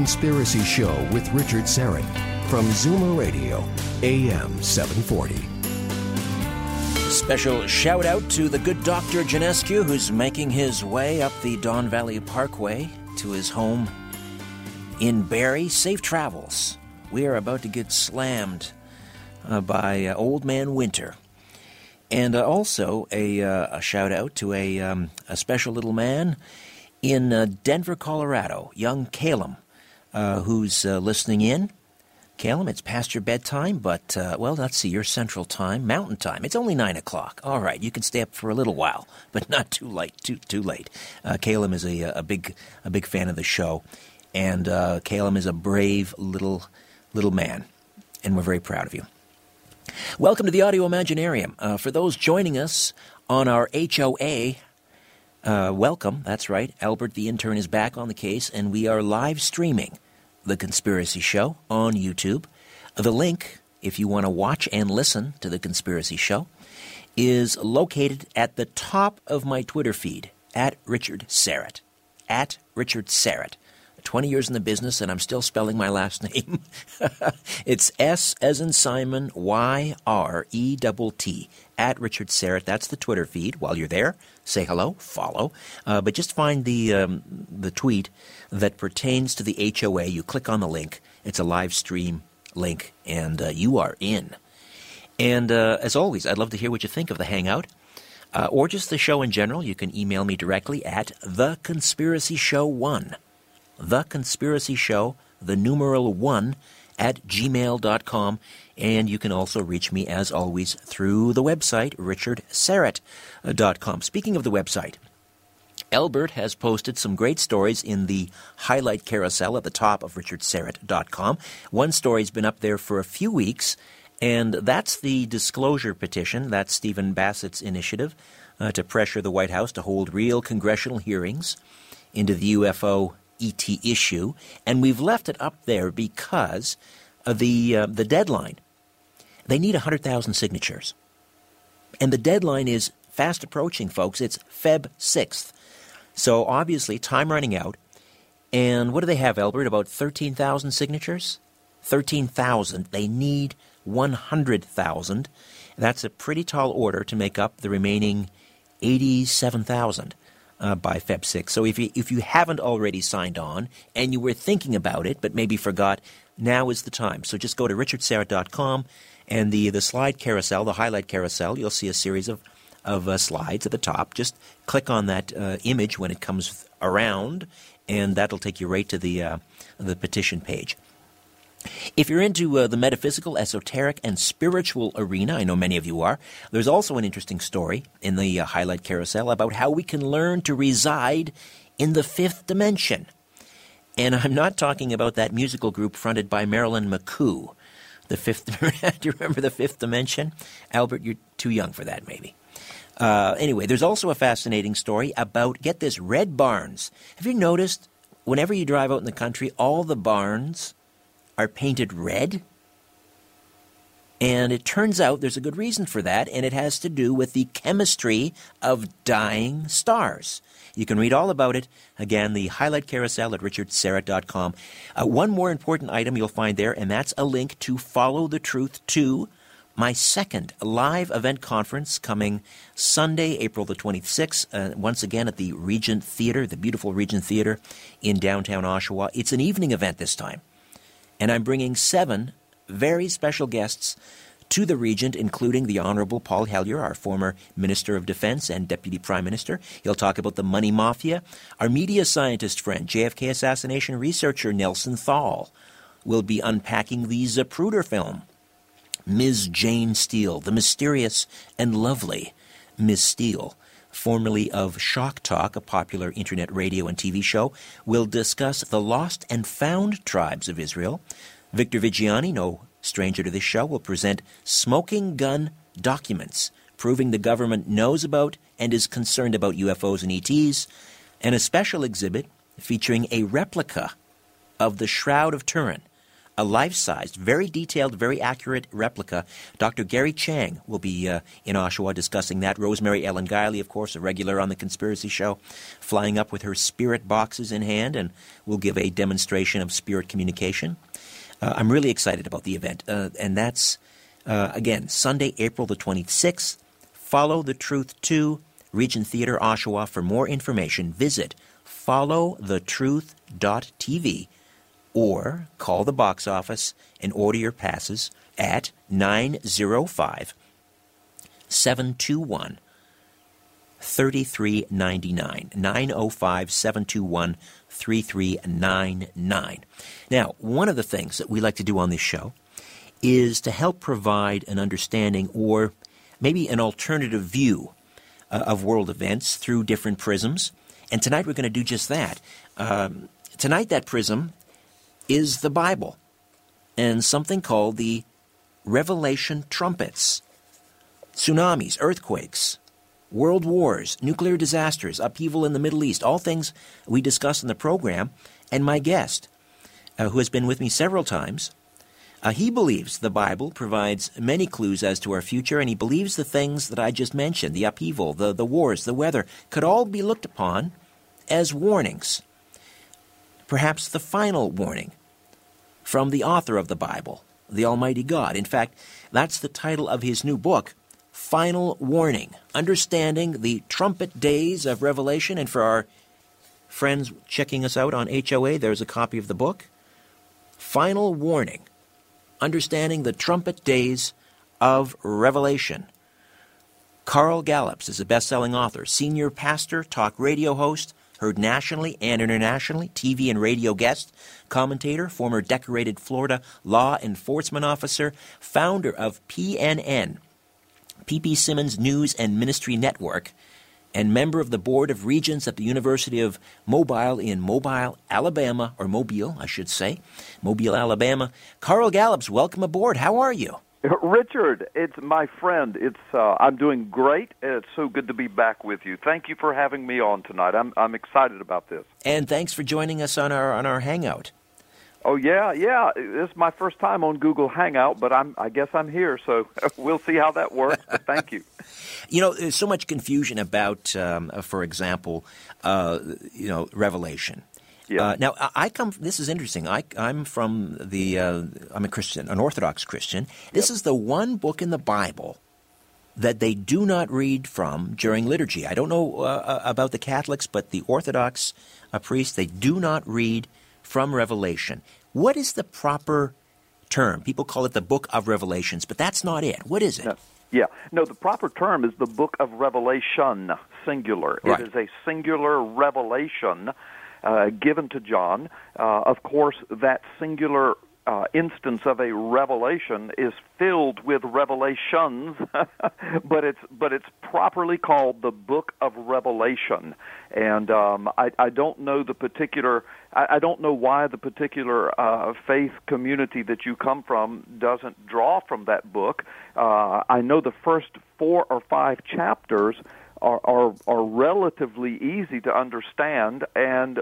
Conspiracy Show with Richard Syrett from Zoomer Radio, AM 740. Special shout out to the good Dr. Janescu, who's making his way up the Don Valley Parkway to his home in Barrie. Safe travels. We are about to get slammed uh, by uh, Old Man Winter. And uh, also a, uh, a shout out to a, um, a special little man in uh, Denver, Colorado, young Calum, uh, who's uh, listening in. Calum, it's past your bedtime, but, uh, well, let's see, your central time, mountain time. It's only 9 o'clock. All right, you can stay up for a little while, but not too late. Too, too late. Uh, is a, a, big, a big fan of the show, and uh, is a brave little, little man, and we're very proud of you. Welcome to the Audio Imaginarium. Uh, for those joining us on our HOA, uh, welcome. That's right. Albert the intern is back on the case, and we are live streaming The Conspiracy Show on YouTube. The link, if you want to watch and listen to The Conspiracy Show, is located at the top of my Twitter feed at Richard Syrett. At Richard Syrett. 20 years in the business, and I'm still spelling my last name. it's S as in Simon, Y R E T T, at Richard Syrett. That's the Twitter feed. While you're there, say hello, follow. Uh, but just find the, um, the tweet that pertains to the HOA. You click on the link, it's a live stream link, and uh, you are in. And uh, as always, I'd love to hear what you think of the Hangout. Uh, or just the show in general, you can email me directly at theconspiracyshow1 the Conspiracy Show, the numeral one, at gmail.com. And you can also reach me, as always, through the website, richardsyrett.com. Speaking of the website, Albert has posted some great stories in the highlight carousel at the top of richardsyrett.com. One story's been up there for a few weeks, and that's the disclosure petition. That's Stephen Bassett's initiative uh, to pressure the White House to hold real congressional hearings into the UFO ET issue, and we've left it up there because of the uh, the deadline. They need 100,000 signatures. And the deadline is fast approaching, folks. It's Feb 6th. So obviously, time running out. And what do they have, Albert? About 13,000 signatures? 13,000. They need 100,000. That's a pretty tall order to make up the remaining 87,000 uh, by Feb 6. So if you, if you haven't already signed on and you were thinking about it but maybe forgot, now is the time. So just go to richardsyrett.com and the, the slide carousel, the highlight carousel, you'll see a series of, of uh, slides at the top. Just click on that uh, image when it comes around and that'll take you right to the, uh, the petition page. If you're into uh, the metaphysical, esoteric, and spiritual arena, I know many of you are, there's also an interesting story in the uh, highlight carousel about how we can learn to reside in the fifth dimension. And I'm not talking about that musical group fronted by Marilyn McCoo. The fifth, do you remember the fifth dimension? Albert, you're too young for that, maybe. Uh, anyway, there's also a fascinating story about, get this, red barns. Have you noticed whenever you drive out in the country, all the barns are painted red? And it turns out there's a good reason for that, and it has to do with the chemistry of dying stars. You can read all about it. Again, the highlight carousel at richardsyrett.com. Uh, one more important item you'll find there, and that's a link to Follow the Truth 2, my second live event conference coming Sunday, April the 26th, uh, once again at the Regent Theater, the beautiful Regent Theater in downtown Oshawa. It's an evening event this time, and I'm bringing seven very special guests to the Regent, including the Honorable Paul Hellyer, our former Minister of Defense and Deputy Prime Minister. He'll talk about the money mafia. Our media scientist friend, JFK assassination researcher Nelson Thall, will be unpacking the Zapruder film. Ms. Jane Steele, the mysterious and lovely Ms. Steele, formerly of Shock Talk, a popular internet radio and TV show, will discuss the lost and found tribes of Israel. Victor Viggiani, no stranger to this show, will present smoking gun documents proving the government knows about and is concerned about UFOs and ETs, and a special exhibit featuring a replica of the Shroud of Turin, a life sized, very detailed, very accurate replica. Dr. Gary Chang will be uh, in Oshawa discussing that. Rosemary Ellen Guiley, of course, a regular on The Conspiracy Show, flying up with her spirit boxes in hand and will give a demonstration of spirit communication. Uh, I'm really excited about the event, uh, and that's uh, again Sunday, April the 26th. Follow the Truth 2, Regent Theater, Oshawa. For more information, visit followthetruth.tv or call the box office and order your passes at 905 721 3399. 905 721 3399. Now, one of the things that we like to do on this show is to help provide an understanding or maybe an alternative view uh, of world events through different prisms. And tonight we're going to do just that. Um, tonight, that prism is the Bible and something called the Revelation trumpets. Tsunamis, earthquakes, world wars, nuclear disasters, upheaval in the Middle East, all things we discuss in the program. And my guest, uh, who has been with me several times, uh, he believes the Bible provides many clues as to our future, and he believes the things that I just mentioned the upheaval, the, the wars, the weather could all be looked upon as warnings. Perhaps the final warning from the author of the Bible, the Almighty God. In fact, that's the title of his new book, Final Warning Understanding the Trumpet Days of Revelation. And for our friends checking us out on HOA, there's a copy of the book. Final Warning Understanding the Trumpet Days of Revelation. Carl Gallups is a best selling author, senior pastor, talk radio host, heard nationally and internationally, TV and radio guest, commentator, former decorated Florida law enforcement officer, founder of PNN, P.P. Simmons News and Ministry Network, and member of the Board of Regents at the University of Mobile in Mobile, Alabama, or Mobile, I should say, Mobile, Alabama. Carl Gallups, welcome aboard. How are you? Richard, it's my friend. It's uh, I'm doing great. It's so good to be back with you. Thank you for having me on tonight. I'm I'm excited about this. And thanks for joining us on our on our hangout. Oh yeah, yeah. This is my first time on Google Hangout, but I'm I guess I'm here, so we'll see how that works. But thank you. you know, there's so much confusion about, um, uh, for example, uh, you know, Revelation. Yeah. Uh, now I come. This is interesting. I, I'm from the. Uh, I'm a Christian, an Orthodox Christian. This Yep. is the one book in the Bible that they do not read from during liturgy. I don't know uh, about the Catholics, but the Orthodox uh, priests they do not read from Revelation. What is the proper term? People call it the Book of Revelations, but that's not it. What is it? No. Yeah. No, the proper term is the Book of Revelation, singular. Right. It is a singular revelation uh, given to John. Uh, of course, that singular uh, instance of a revelation is filled with revelations, but it's but it's properly called the Book of Revelation. And um, I, I don't know the particular. I, I don't know why the particular uh, faith community that you come from doesn't draw from that book. Uh, I know the first four or five chapters are, are are relatively easy to understand and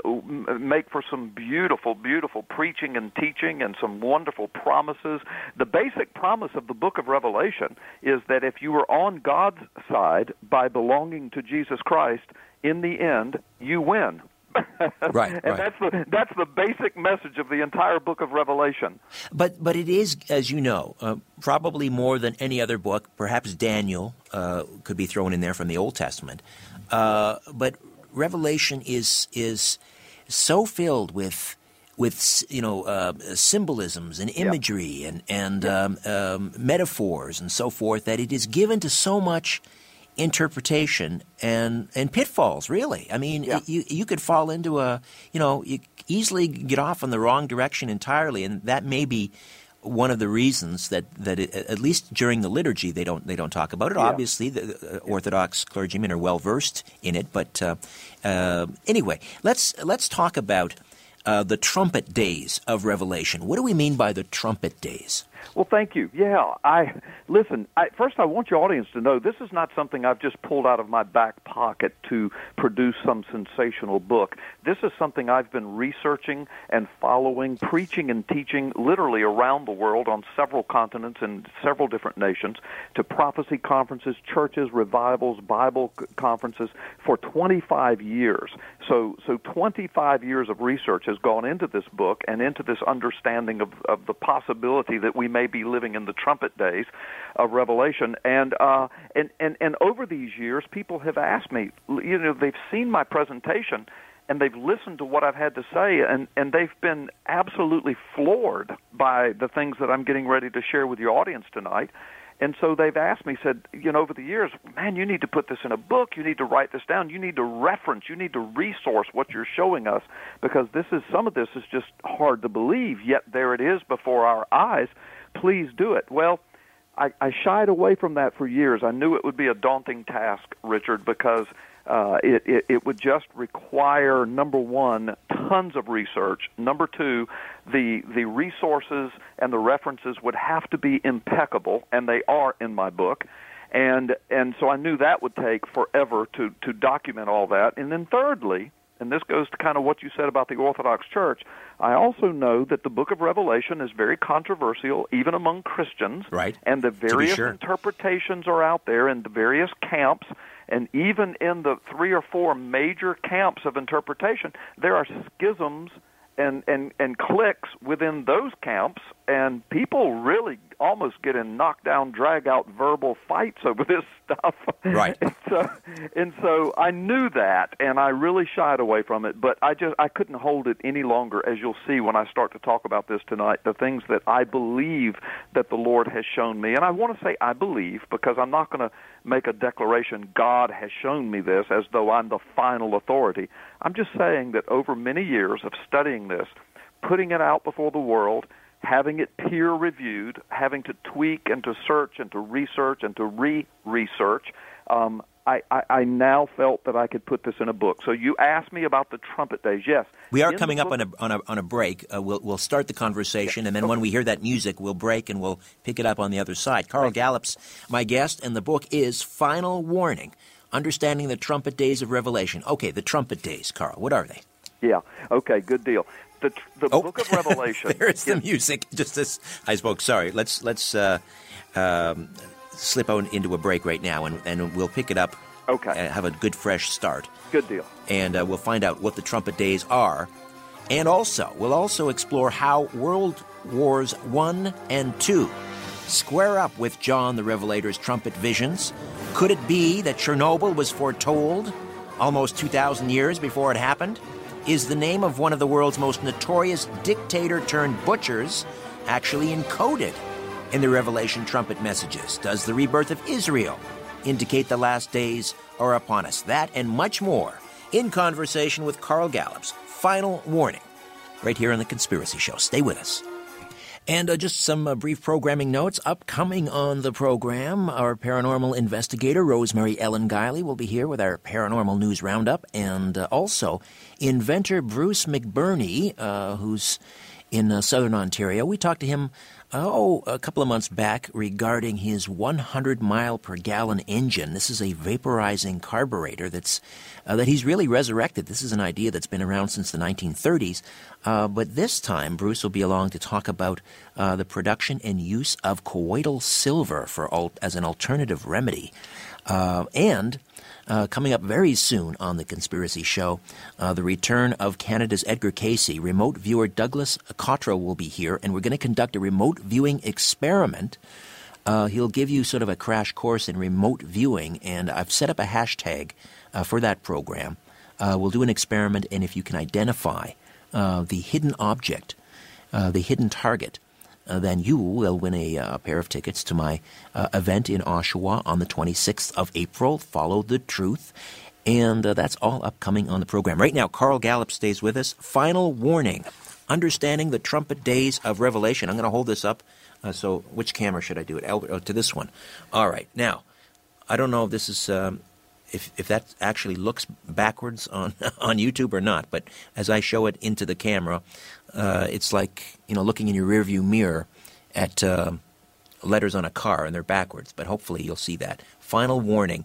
make for some beautiful, beautiful preaching and teaching and some wonderful promises. The basic promise of the book of Revelation is that if you are on God's side by belonging to Jesus Christ, in the end, you win. right, and right. that's the that's the basic message of the entire book of Revelation. But but it is, as you know, uh, probably more than any other book. Perhaps Daniel uh, could be thrown in there from the Old Testament, uh, but Revelation is is so filled with with you know uh, symbolisms and imagery yeah. and and yeah. um, um, metaphors and so forth that it is given to so much interpretation and and pitfalls. Really, I mean, yeah. you you could fall into a you know you easily get off in the wrong direction entirely, and that may be one of the reasons that that it, at least during the liturgy they don't they don't talk about it. Yeah. Obviously, the uh, Orthodox clergymen are well versed in it, but uh, uh, anyway, let's let's talk about. Uh, the trumpet days of Revelation. What do we mean by the trumpet days? Well, thank you. Yeah, I listen. I, first, I want your audience to know this is not something I've just pulled out of my back pocket to produce some sensational book. This is something I've been researching and following, preaching and teaching literally around the world on several continents and several different nations to prophecy conferences, churches, revivals, Bible conferences for 25 years. So, so 25 years of research has gone into this book and into this understanding of, of the possibility that we may be living in the trumpet days of Revelation. And uh, and and and over these years, people have asked me. You know, they've seen my presentation. And they've listened to what I've had to say, and, and they've been absolutely floored by the things that I'm getting ready to share with your audience tonight. And so they've asked me, said, you know, over the years, man, you need to put this in a book. You need to write this down. You need to reference. You need to resource what you're showing us because this is some of this is just hard to believe. Yet there it is before our eyes. Please do it. Well, I, I shied away from that for years. I knew it would be a daunting task, Richard, because uh, it, it, it would just require number one, tons of research. Number two, the the resources and the references would have to be impeccable, and they are in my book. And and so I knew that would take forever to to document all that. And then thirdly, and this goes to kind of what you said about the Orthodox Church, I also know that the book of Revelation is very controversial, even among Christians. Right. And the various sure. interpretations are out there in the various camps. And even in the three or four major camps of interpretation, there are schisms and, and, and cliques within those camps, and people really almost get in knockdown, drag out verbal fights over this stuff. Right. and, so, and so I knew that, and I really shied away from it. But I just I couldn't hold it any longer, as you'll see when I start to talk about this tonight. The things that I believe that the Lord has shown me, and I want to say I believe because I'm not going to make a declaration. God has shown me this as though I'm the final authority. I'm just saying that over many years of studying this, putting it out before the world having it peer reviewed, having to tweak and to search and to research and to re research, um, I, I, I, now felt that I could put this in a book. So you asked me about the trumpet days. Yes, we are coming up on a on a on a break. Uh, we'll we'll start the conversation, and then okay. when we hear that music, we'll break and we'll pick it up on the other side. Carl Gallups my guest, and the book is Final Warning: Understanding the Trumpet Days of Revelation. Okay, the trumpet days, Carl. What are they? Yeah. Okay. Good deal the the oh. book of Revelation. There's the music. Just as I spoke. Sorry. Let's let's uh, um, slip on into a break right now, and and we'll pick it up. Okay. And have a good fresh start. Good deal. And uh, we'll find out what the trumpet days are, and also we'll also explore how World Wars One and Two square up with John the Revelator's trumpet visions. Could it be that Chernobyl was foretold almost 2,000 years before it happened? Is the name of one of the world's most notorious dictator turned butchers actually encoded in the Revelation trumpet messages? Does the rebirth of Israel indicate the last days are upon us? That and much more in conversation with Carl Gallups final warning right here on The Conspiracy Show. Stay with us. And uh, just some uh, brief programming notes. Upcoming on the program, our paranormal investigator, Rosemary Ellen Guiley, will be here with our paranormal news roundup. And uh, also, inventor Bruce McBurney, uh, who's in uh, southern Ontario. We talked to him oh, a couple of months back regarding his 100 mile per gallon engine. This is a vaporizing carburetor that's uh, that he's really resurrected. This is an idea that's been around since the 1930s, uh, but this time Bruce will be along to talk about uh, the production and use of colloidal silver for as an alternative remedy, uh, and uh, coming up very soon on The Conspiracy Show, uh, the return of Canada's Edgar Cayce. Remote viewer Douglas Cottrell will be here, and we're going to conduct a remote viewing experiment. Uh, he'll give you sort of a crash course in remote viewing, and I've set up a hashtag uh, for that program. Uh, we'll do an experiment, and if you can identify uh, the hidden object, the hidden target, uh, then you will win a uh, pair of tickets to my uh, event in Oshawa on the 26th of April. Follow the truth. And uh, that's all upcoming on the program. Right now, Carl Gallup stays with us. Final warning Understanding the Trumpet Days of Revelation. I'm going to hold this up. Uh, so, which camera should I do it? Oh, to this one. All right. Now, I don't know if this is. Um, if, if that actually looks backwards on, on YouTube or not, but as I show it into the camera, uh, it's like you know looking in your rearview mirror at uh, letters on a car and they're backwards. But hopefully you'll see that. Final warning.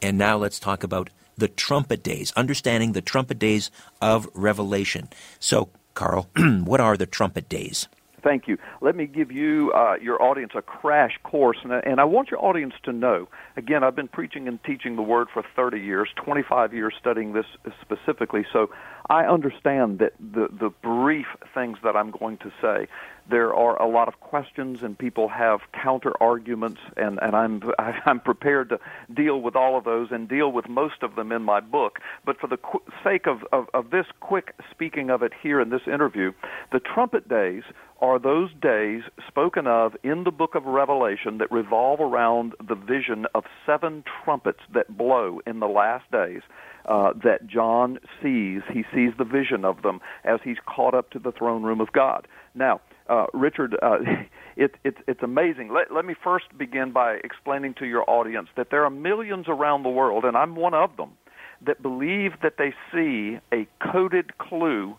And now let's talk about the trumpet days, understanding the trumpet days of Revelation. So, Carl, what are the trumpet days? Thank you. Let me give you, uh, your audience, a crash course. And, and I want your audience to know again, I've been preaching and teaching the Word for 30 years, 25 years studying this specifically. So I understand that the, the brief things that I'm going to say, there are a lot of questions and people have counter arguments, and, and I'm, I'm prepared to deal with all of those and deal with most of them in my book. But for the qu- sake of, of, of this quick speaking of it here in this interview, the trumpet days are those days spoken of in the book of Revelation that revolve around the vision of seven trumpets that blow in the last days. Uh, that John sees. He sees the vision of them as he's caught up to the throne room of God. Now, uh, Richard, uh, it, it, it's amazing. Let, let me first begin by explaining to your audience that there are millions around the world, and I'm one of them, that believe that they see a coded clue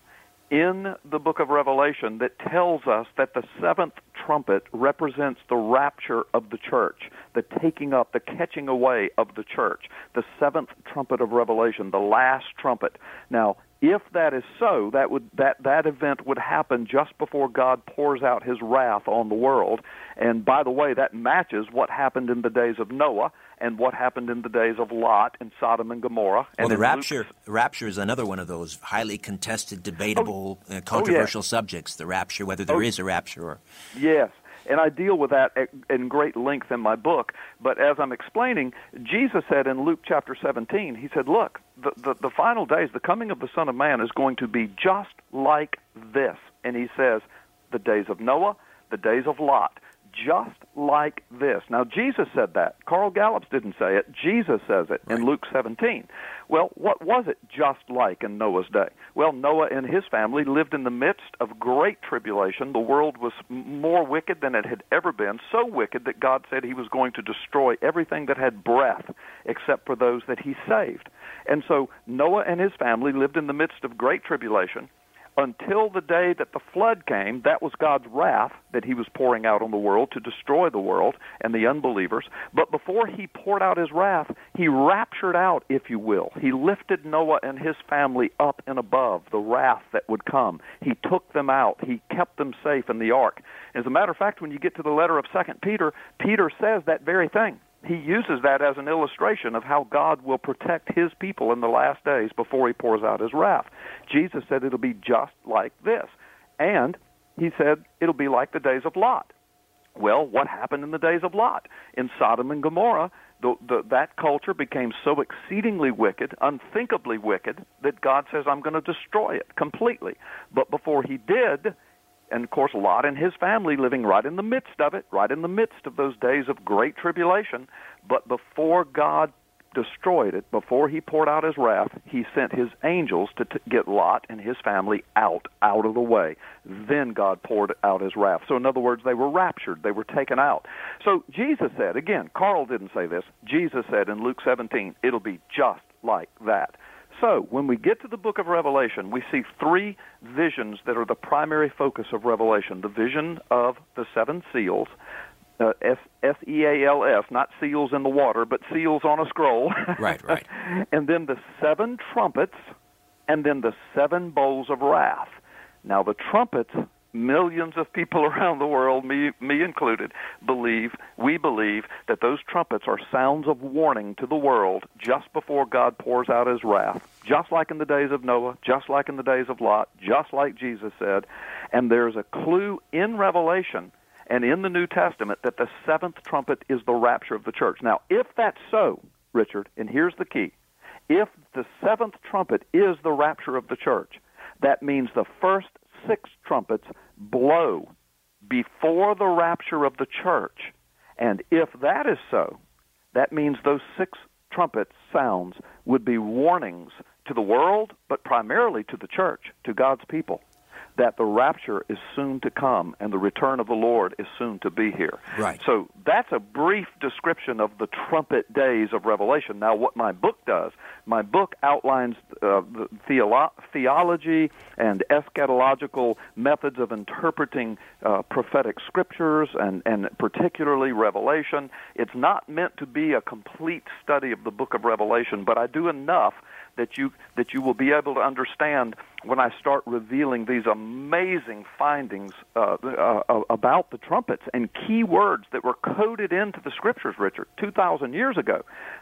in the book of Revelation that tells us that the seventh trumpet represents the rapture of the church, the taking up, the catching away of the church, the seventh trumpet of Revelation, the last trumpet. Now, if that is so, that would that that event would happen just before God pours out his wrath on the world. And by the way, that matches what happened in the days of Noah and what happened in the days of Lot in Sodom and Gomorrah. And well, the rapture, Luke's... rapture is another one of those highly contested, debatable, oh, uh, controversial oh, yes. subjects. The rapture, whether there oh, is a rapture or yes. And I deal with that in great length in my book. But as I'm explaining, Jesus said in Luke chapter 17, He said, Look, the, the, the final days, the coming of the Son of Man is going to be just like this. And He says, the days of Noah, the days of Lot just like this. Now, Jesus said that. Carl Gallups didn't say it. Jesus says it right. in Luke 17. Well, what was it just like in Noah's day? Well, Noah and his family lived in the midst of great tribulation. The world was more wicked than it had ever been, so wicked that God said he was going to destroy everything that had breath except for those that he saved. And so Noah and his family lived in the midst of great tribulation until the day that the flood came, that was God's wrath that he was pouring out on the world to destroy the world and the unbelievers. But before he poured out his wrath, he raptured out, if you will. He lifted Noah and his family up and above the wrath that would come. He took them out. He kept them safe in the ark. As a matter of fact, when you get to the letter of Second Peter, Peter says that very thing he uses that as an illustration of how God will protect his people in the last days before he pours out his wrath. Jesus said it'll be just like this. And he said it'll be like the days of Lot. Well, what happened in the days of Lot? In Sodom and Gomorrah, the, the, that culture became so exceedingly wicked, unthinkably wicked, that God says, I'm going to destroy it completely. But before he did, and of course Lot and his family living right in the midst of it, right in the midst of those days of great tribulation. But before God destroyed it, before he poured out his wrath, he sent his angels to t- get Lot and his family out, out of the way. Then God poured out his wrath. So, in other words, they were raptured, they were taken out. So, Jesus said, again, Carl didn't say this, Jesus said in Luke 17, it'll be just like that. So, when we get to the book of Revelation, we see three visions that are the primary focus of Revelation the vision of the seven seals, uh, S E A L F, not seals in the water, but seals on a scroll. Right, right. and then the seven trumpets, and then the seven bowls of wrath. Now, the trumpets millions of people around the world, me, me included, believe, we believe, that those trumpets are sounds of warning to the world just before God pours out his wrath, just like in the days of Noah, just like in the days of Lot, just like Jesus said. And there's a clue in Revelation and in the New Testament that the seventh trumpet is the rapture of the church. Now, if that's so, Richard, and here's the key if the seventh trumpet is the rapture of the church, that means the first six trumpets blow before the rapture of the church. And if that is so, that means those six trumpet sounds would be warnings to the world, but primarily to the church, to God's people that the rapture is soon to come and the return of the Lord is soon to be here. Right. So that's a brief description of the trumpet days of Revelation. Now, what my book does, my book outlines uh, the theolo- theology and eschatological methods of interpreting uh, prophetic scriptures and, and particularly Revelation. It's not meant to be a complete study of the book of Revelation, but I do enough that you that you will be able to understand when I start revealing these amazing findings uh, uh, about the trumpets and key words that were coded into the scriptures, Richard, 2,000 years ago,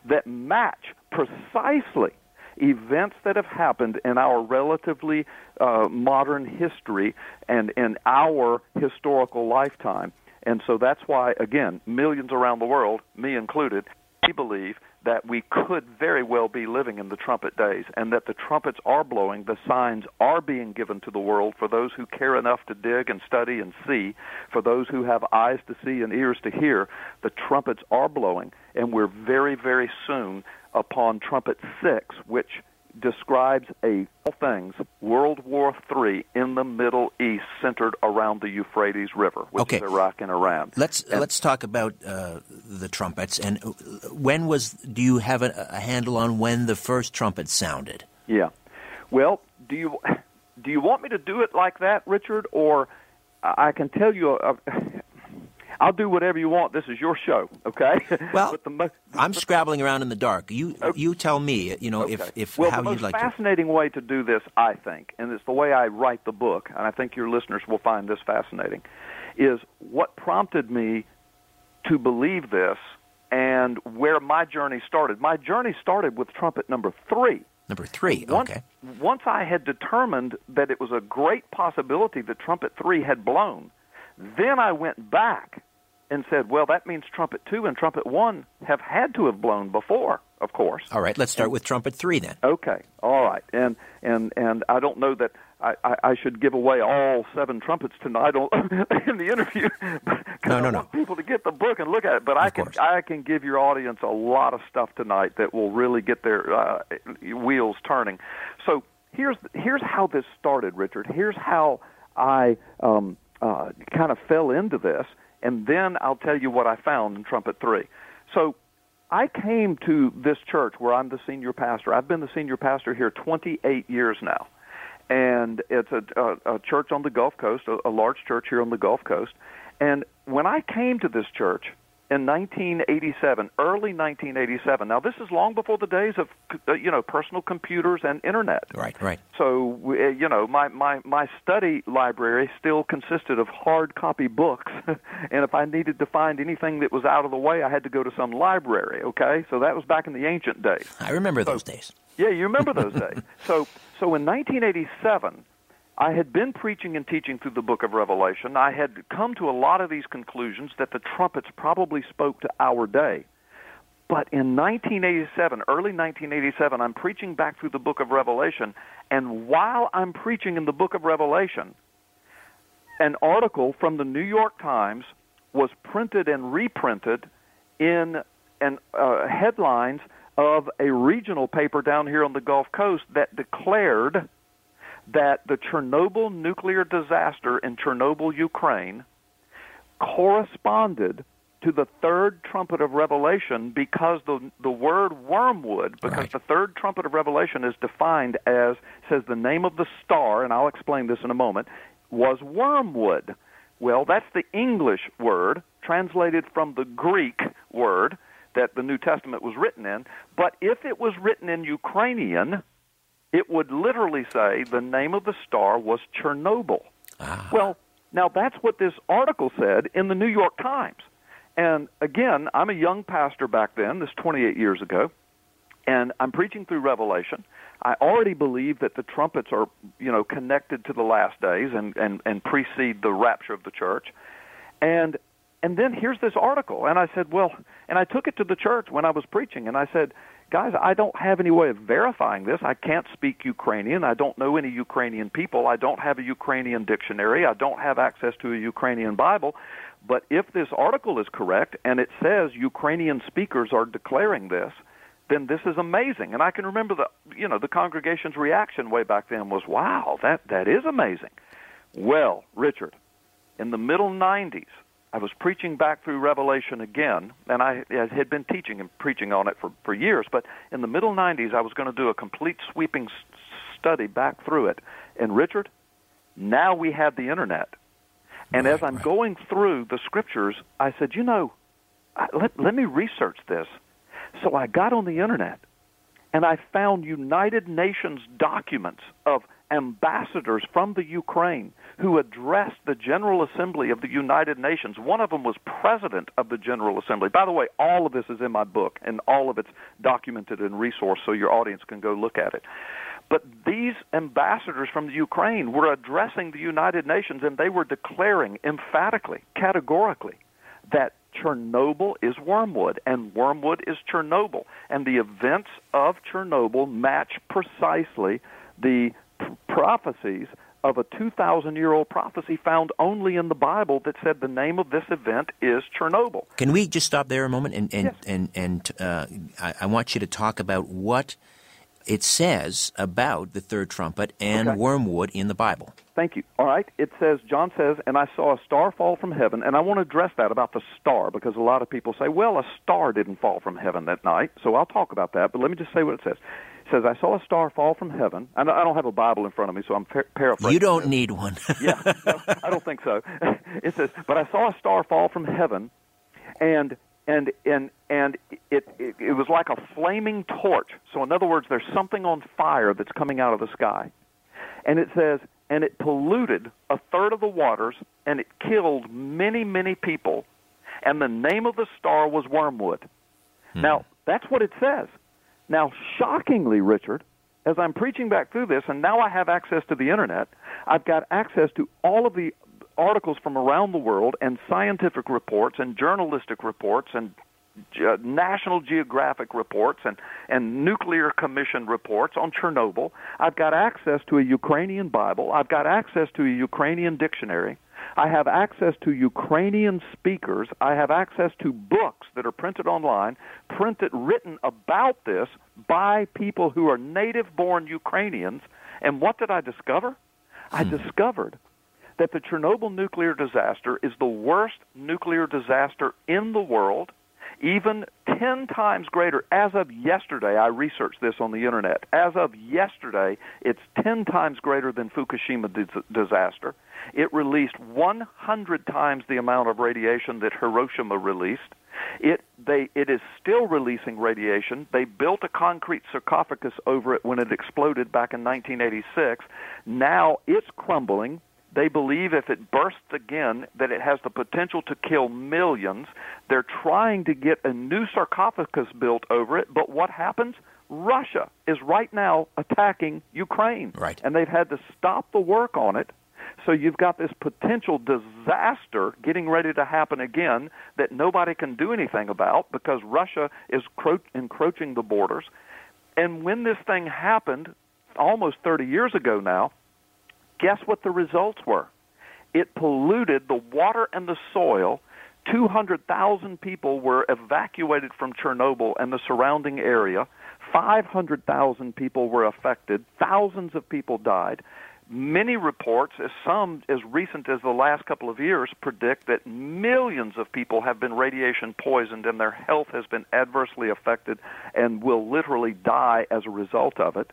that match precisely events that have happened in our relatively uh, modern history and in our historical lifetime. And so that's why, again, millions around the world, me included, we believe that we could very well be living in the trumpet days and that the trumpets are blowing, the signs are being given to the world for those who care enough to dig and study and see, for those who have eyes to see and ears to hear, the trumpets are blowing, and we're very, very soon upon trumpet six, which describes a things World War III in the Middle East, centered around the Euphrates River, which okay. is Iraq and Iran. Let's and, let's talk about uh, the trumpets and when was. Do you have a, a handle on when the first trumpet sounded? Yeah. Well, do you do you want me to do it like that, Richard, or I can tell you a, I'll do whatever you want. This is your show, okay? Well, I'm scrabbling around in the dark. You okay. you tell me, you know, okay. if if well, how you'd like to. the most fascinating way to do this, I think, and it's the way I write the book, and I think your listeners will find this fascinating, is what prompted me to believe this and where my journey started. My journey started with trumpet number three. Number three, once, okay. Once I had determined that it was a great possibility that trumpet three had blown, then I went back and said, well, that means trumpet two and trumpet one have had to have blown before, of course. All right, let's start with trumpet three then. Okay, all right, and and and I don't know that I, I, I should give away all seven trumpets tonight in the interview. no, no, I no. Want people to get the book and look at it, but I can course. I can give your audience a lot of stuff tonight that will really get their uh, wheels turning. So here's here's how this started, Richard. Here's how I um, uh, kind of fell into this and then I'll tell you what I found in Trumpet 3. So I came to this church where I'm the senior pastor. I've been the senior pastor here 28 years now. And it's a, a, a church on the Gulf Coast, a, a large church here on the Gulf Coast. And when I came to this church, in 1987, early 1987. Now, this is long before the days of uh, you know personal computers and internet. Right, right. So uh, you know, my my my study library still consisted of hard copy books, and if I needed to find anything that was out of the way, I had to go to some library. Okay, so that was back in the ancient days. I remember so, those days. Yeah, you remember those days. So so in 1987. I had been preaching and teaching through the book of Revelation. I had come to a lot of these conclusions that the trumpets probably spoke to our day. But in 1987, early 1987, I'm preaching back through the book of Revelation, and while I'm preaching in the book of Revelation, an article from the New York Times was printed and reprinted in an, uh, headlines of a regional paper down here on the Gulf Coast that declared that the Chernobyl nuclear disaster in Chernobyl, Ukraine, corresponded to the third trumpet of Revelation because the the word wormwood, because Right. the third trumpet of Revelation is defined as says the name of the star, and I'll explain this in a moment, was wormwood. Well, that's the English word translated from the Greek word that the New Testament was written in. But if it was written in Ukrainian, it would literally say the name of the star was Chernobyl. Ah. Well, now that's what this article said in the New York Times. And again, I'm a young pastor back then, this 28 years ago, and I'm preaching through Revelation. I already believe that the trumpets are, you know, connected to the last days and, and, and precede the rapture of the church. And and then here's this article, and I said, well, and I took it to the church when I was preaching, and I said, guys, I don't have any way of verifying this. I can't speak Ukrainian. I don't know any Ukrainian people. I don't have a Ukrainian dictionary. I don't have access to a Ukrainian Bible. But if this article is correct and it says Ukrainian speakers are declaring this, then this is amazing. And I can remember the you know the congregation's reaction way back then was, "Wow, that that is amazing." Well, Richard, in the middle 90s, I was preaching back through Revelation again, and I, I had been teaching and preaching on it for, for years. But in the middle 90s, I was going to do a complete sweeping s- study back through it. And Richard, now we have the internet. And as I'm going through the scriptures, I said, you know, I, let, let me research this. So I got on the internet and I found United Nations documents of ambassadors from the Ukraine who addressed the General Assembly of the United Nations. One of them was president of the General Assembly. By the way, all of this is in my book, and all of it's documented and resourced so your audience can go look at it. But these ambassadors from the Ukraine were addressing the United Nations, and they were declaring emphatically, categorically, that Chernobyl is wormwood and wormwood is Chernobyl. And the events of Chernobyl match precisely the prophecies of a 2,000 year old prophecy found only in the Bible that said the name of this event is Chernobyl. Can we just stop there a moment? And and Yes. and, and uh, I, I want you to talk about what it says about the third trumpet and Okay. wormwood in the Bible. Thank you. All right. It says, John says, and I saw a star fall from heaven. And I want to address that about the star because a lot of people say, well, a star didn't fall from heaven that night. So I'll talk about that. But let me just say what it says. It says, I saw a star fall from heaven. I don't I don't have a Bible in front of me, so I'm par- paraphrasing. You don't need one. yeah, no, I don't think so. It says, but I saw a star fall from heaven, and and and and it, it it was like a flaming torch. So in other words, there's something on fire that's coming out of the sky, and it says, and it polluted a third of the waters, and it killed many many people, and the name of the star was wormwood. Hmm. Now that's what it says. Now, shockingly, Richard, as I'm preaching back through this, and now I have access to the internet, I've got access to all of the articles from around the world and scientific reports and journalistic reports and uh, National Geographic reports and, and Nuclear Commission reports on Chernobyl. I've got access to a Ukrainian Bible. I've got access to a Ukrainian dictionary. I have access to Ukrainian speakers. I have access to books that are printed online, printed, written about this by people who are native born Ukrainians. And what did I discover? I discovered that the Chernobyl nuclear disaster is the worst nuclear disaster in the world, even 10 times greater. As of yesterday, I researched this on the internet. As of yesterday, it's 10 times greater than Fukushima dis- disaster. It released 100 times the amount of radiation that Hiroshima released. It they it is still releasing radiation. They built a concrete sarcophagus over it when it exploded back in 1986. Now it's crumbling. They believe if it bursts again that it has the potential to kill millions. They're trying to get a new sarcophagus built over it, but what happens? Russia is right now attacking Ukraine. Right. And they've had to stop the work on it. So you've got this potential disaster getting ready to happen again that nobody can do anything about because Russia is cro- encroaching the borders. And when this thing happened almost 30 years ago now, guess what the results were? It polluted the water and the soil. 200,000 people were evacuated from Chernobyl and the surrounding area. 500,000 people were affected. Thousands of people died. Many reports, as some as recent as the last couple of years, predict that millions of people have been radiation poisoned and their health has been adversely affected and will literally die as a result of it.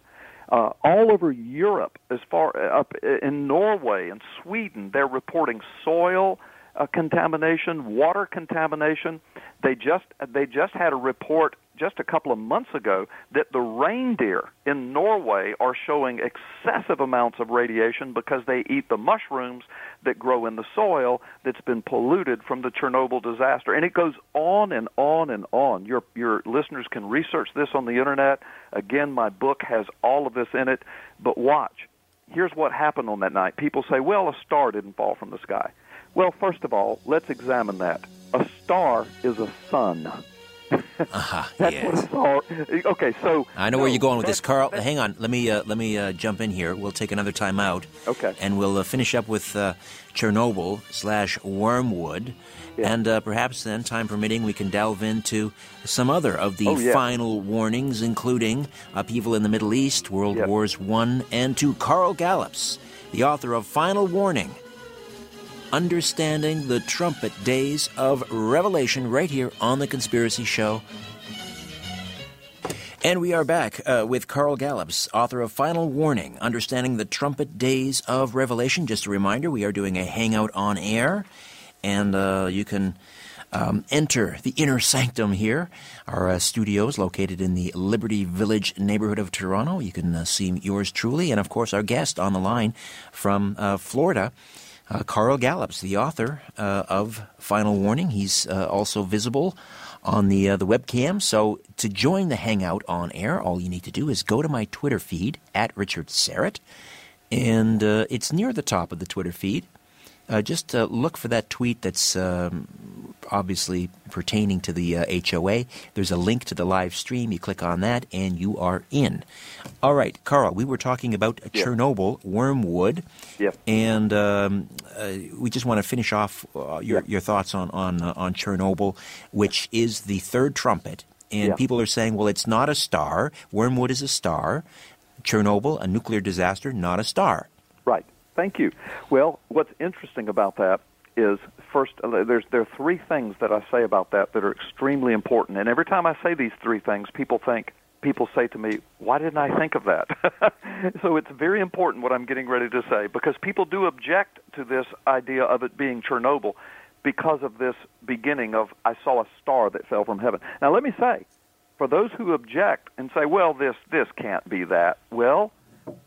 Uh, all over Europe, as far up in Norway and Sweden, they're reporting soil uh, contamination, water contamination. They just they just had a report just a couple of months ago that the reindeer in Norway are showing excessive amounts of radiation because they eat the mushrooms that grow in the soil that's been polluted from the Chernobyl disaster. And it goes on and on and on. Your your listeners can research this on the internet. Again, my book has all of this in it, but watch. Here's what happened on that night. People say, "Well, a star didn't fall from the sky." Well, first of all, let's examine that. A star is a sun. uh-huh, that's yes. what a star. Okay, so I know no, where you're going with this, Carl. Hang on, let me uh, let me uh, jump in here. We'll take another time out. Okay. And we'll uh, finish up with uh, Chernobyl slash Wormwood, Yeah. and uh, perhaps then, time permitting, we can delve into some other of the Oh, yeah. final warnings, including upheaval in the Middle East, World Yeah. Wars One and Two. Carl Gallups, the author of Final Warning. Understanding the Trumpet Days of Revelation, right here on The Conspiracy Show. And we are back uh, with Carl Gallups, author of Final Warning Understanding the Trumpet Days of Revelation. Just a reminder, we are doing a hangout on air, and uh, you can um, enter the inner sanctum here. Our uh, studio is located in the Liberty Village neighborhood of Toronto. You can uh, see yours truly, and of course, our guest on the line from uh, Florida. Uh, Carl Gallups, the author uh, of Final Warning. He's uh, also visible on the uh, the webcam. So to join the hangout on air, all you need to do is go to my Twitter feed at Richard Syrett, and uh, it's near the top of the Twitter feed. Uh, just look for that tweet that's um, obviously pertaining to the uh, HOA. There's a link to the live stream. You click on that, and you are in. All right, Carl, we were talking about Yeah. Chernobyl, Wormwood, and um, uh, we just want to finish off uh, your, Yeah. your thoughts on on uh, on Chernobyl, which is the third trumpet. And Yeah. people are saying, well, it's not a star. Wormwood is a star. Chernobyl, a nuclear disaster, not a star. Right. Thank you. Well, what's interesting about that is first uh, there's there are three things that I say about that that are extremely important. And every time I say these three things, people think people say to me, "Why didn't I think of that?" so it's very important what I'm getting ready to say because people do object to this idea of it being Chernobyl because of this beginning of I saw a star that fell from heaven. Now let me say, for those who object and say, "Well, this this can't be that." Well,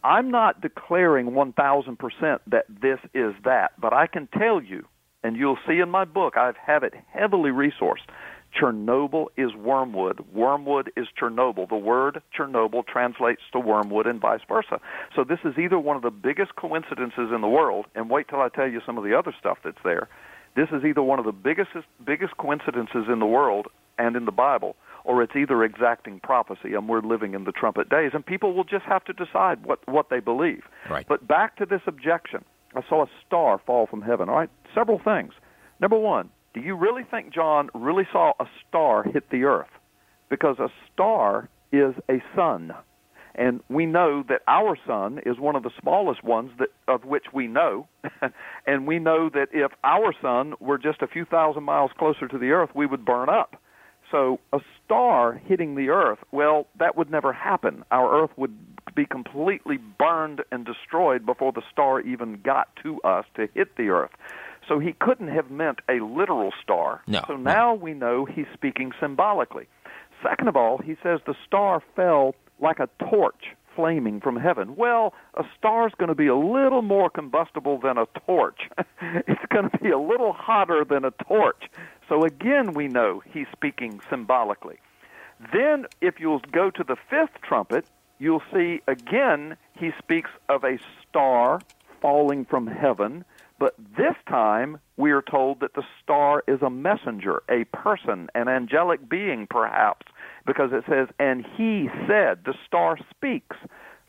I'm not declaring 1000% that this is that, but I can tell you, and you'll see in my book, I have it heavily resourced. Chernobyl is wormwood. Wormwood is Chernobyl. The word Chernobyl translates to wormwood and vice versa. So this is either one of the biggest coincidences in the world, and wait till I tell you some of the other stuff that's there. This is either one of the biggest biggest coincidences in the world and in the Bible, or it's either exacting prophecy, and we're living in the trumpet days, and people will just have to decide what what they believe. Right. But back to this objection, I saw a star fall from heaven. All right, several things. Number one, do you really think John really saw a star hit the earth? Because a star is a sun. And we know that our sun is one of the smallest ones that of which we know. and we know that if our sun were just a few thousand miles closer to the earth, we would burn up. So a star hitting the earth, well, that would never happen. Our earth would be completely burned and destroyed before the star even got to us to hit the earth. So he couldn't have meant a literal star. No, so no. now we know he's speaking symbolically. Second of all, he says the star fell like a torch flaming from heaven. Well, a star's going to be a little more combustible than a torch. it's going to be a little hotter than a torch. So again, we know he's speaking symbolically. Then, if you'll go to the fifth trumpet, you'll see again he speaks of a star falling from heaven, but this time we are told that the star is a messenger, a person, an angelic being perhaps, because it says, and he said, the star speaks.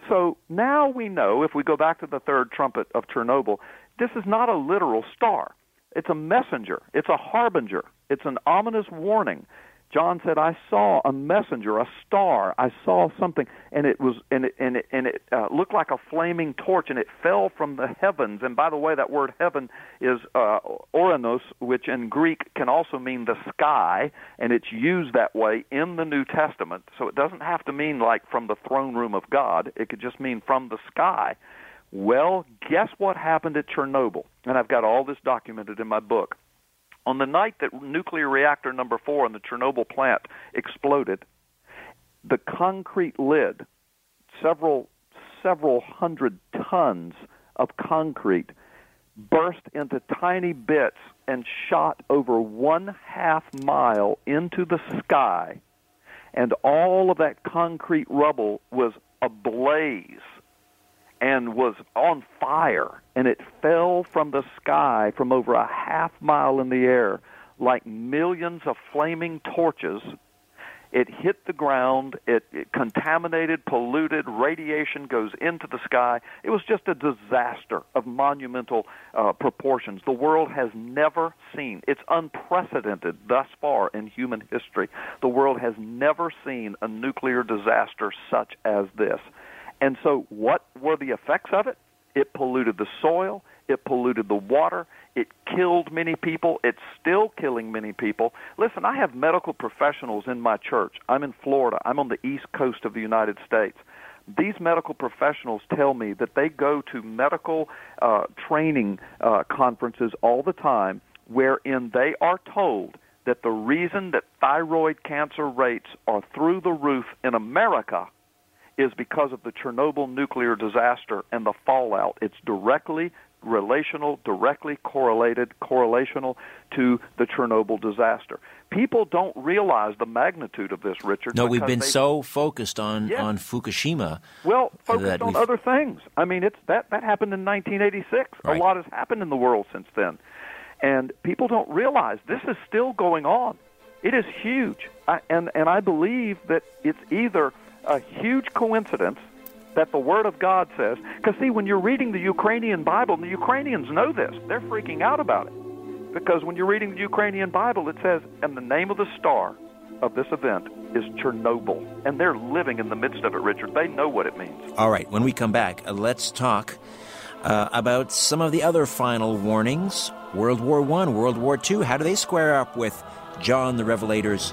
So now we know, if we go back to the third trumpet of Chernobyl, this is not a literal star. It's a messenger. It's a harbinger. It's an ominous warning. John said, "I saw a messenger, a star. I saw something, and it was, and it, and it, and it uh, looked like a flaming torch, and it fell from the heavens. And by the way, that word heaven is uh, ouranos, which in Greek can also mean the sky, and it's used that way in the New Testament. So it doesn't have to mean like from the throne room of God. It could just mean from the sky." Well, guess what happened at Chernobyl? And I've got all this documented in my book. On the night that nuclear reactor number four in the Chernobyl plant exploded, the concrete lid, several several hundred tons of concrete, burst into tiny bits and shot over one half mile into the sky, and all of that concrete rubble was ablaze and was on fire, and it fell from the sky from over a half mile in the air like millions of flaming torches. It hit the ground, it, it contaminated, polluted, radiation goes into the sky. It was just a disaster of monumental uh, proportions. The world has never seen, it's unprecedented thus far in human history. The world has never seen a nuclear disaster such as this. And so, what were the effects of it? It polluted the soil, it polluted the water, it killed many people, it's still killing many people. Listen, I have medical professionals in my church. I'm in Florida, I'm on the east coast of the United States. These medical professionals tell me that they go to medical uh, training uh, conferences all the time wherein they are told that the reason that thyroid cancer rates are through the roof in America is because of the Chernobyl nuclear disaster and the fallout. It's directly relational, directly correlated, correlational to the Chernobyl disaster. People don't realize the magnitude of this, Richard. No, we've been so focused on yes. on Fukushima. Well, focused on other things. I mean, it's that that happened in 1986. Right. A lot has happened in the world since then, and people don't realize this is still going on. It is huge, I, and and I believe that it's either a huge coincidence that the Word of God says. Because, see, when you're reading the Ukrainian Bible, the Ukrainians know this, they're freaking out about it. Because when you're reading the Ukrainian Bible, it says, and the name of the star of this event is Chernobyl. And they're living in the midst of it, Richard. They know what it means. All right, when we come back, uh, let's talk uh, about some of the other final warnings World War I, World War II. How do they square up with John the Revelator's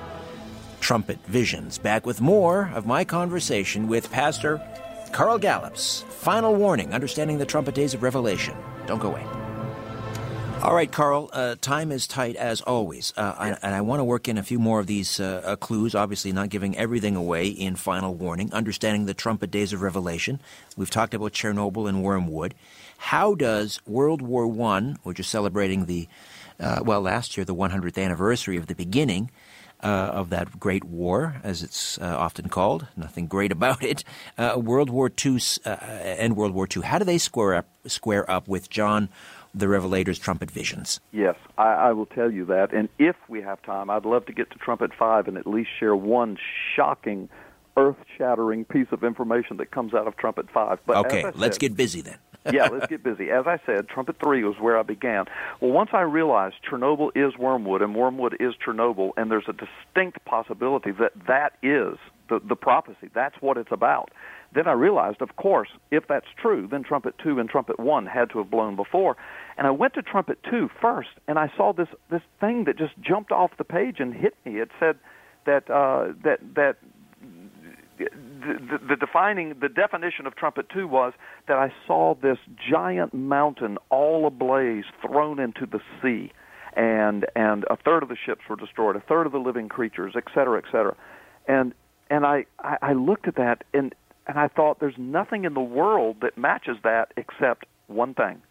trumpet visions. Back with more of my conversation with Pastor Carl Gallups. Final warning understanding the trumpet days of Revelation. Don't go away. All right, Carl, uh, time is tight as always. Uh, I, and I want to work in a few more of these uh, uh, clues, obviously, not giving everything away in final warning, understanding the trumpet days of Revelation. We've talked about Chernobyl and Wormwood. How does World War I, which is celebrating the, uh, well, last year, the 100th anniversary of the beginning, uh, of that Great War, as it's uh, often called. Nothing great about it. Uh, World War II uh, and World War II. How do they square up square up with John the Revelator's trumpet visions? Yes, I, I will tell you that. And if we have time, I'd love to get to Trumpet Five and at least share one shocking earth-shattering piece of information that comes out of Trumpet Five. But okay, said, let's get busy then. Yeah, let's get busy. As I said, Trumpet 3 was where I began. Well, once I realized Chernobyl is Wormwood and Wormwood is Chernobyl, and there's a distinct possibility that that is the, the prophecy, that's what it's about, then I realized, of course, if that's true, then Trumpet 2 and Trumpet 1 had to have blown before. And I went to Trumpet 2 first, and I saw this, this thing that just jumped off the page and hit me. It said that, uh, that, that the, the, defining the definition of trumpet two was that I saw this giant mountain all ablaze thrown into the sea, and and a third of the ships were destroyed, a third of the living creatures, et cetera, et cetera, and and I I, looked at that and and I thought there's nothing in the world that matches that except one thing,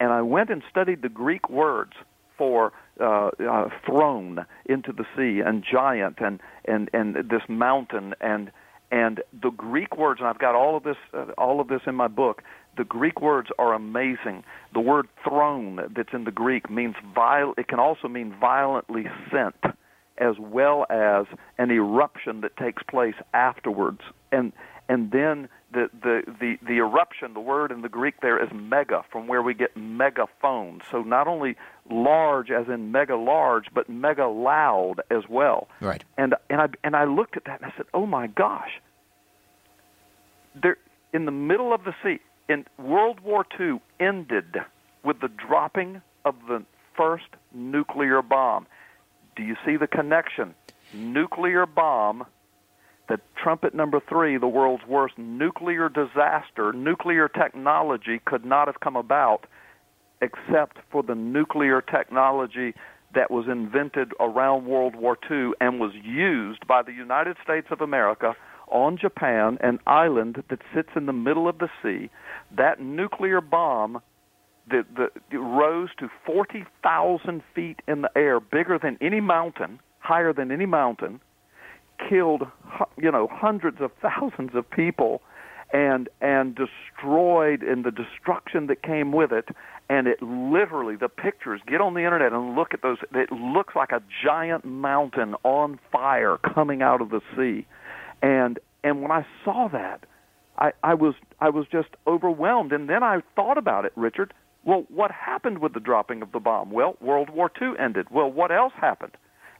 and I went and studied the Greek words for uh, uh, thrown into the sea and giant and and and this mountain and and the Greek words and I've got all of this uh, all of this in my book the Greek words are amazing. The word throne that's in the Greek means viol it can also mean violently sent as well as an eruption that takes place afterwards. And and then the, the, the, the eruption, the word in the Greek there is mega, from where we get megaphone. So not only large as in mega large, but mega loud as well. Right. And and I and I looked at that and I said, Oh my gosh. There in the middle of the sea, in World War II ended with the dropping of the first nuclear bomb. Do you see the connection? Nuclear bomb that trumpet number three, the world's worst nuclear disaster, nuclear technology could not have come about except for the nuclear technology that was invented around World War II and was used by the United States of America on Japan, an island that sits in the middle of the sea. That nuclear bomb that, that rose to 40,000 feet in the air, bigger than any mountain, higher than any mountain, killed you know hundreds of thousands of people and and destroyed and the destruction that came with it. And it literally the pictures get on the internet and look at those. It looks like a giant mountain on fire coming out of the sea. And and when i saw that i i was i was just overwhelmed. And then i thought about it richard. Well what happened with the dropping of the bomb? Well world war ii ended. Well what else happened?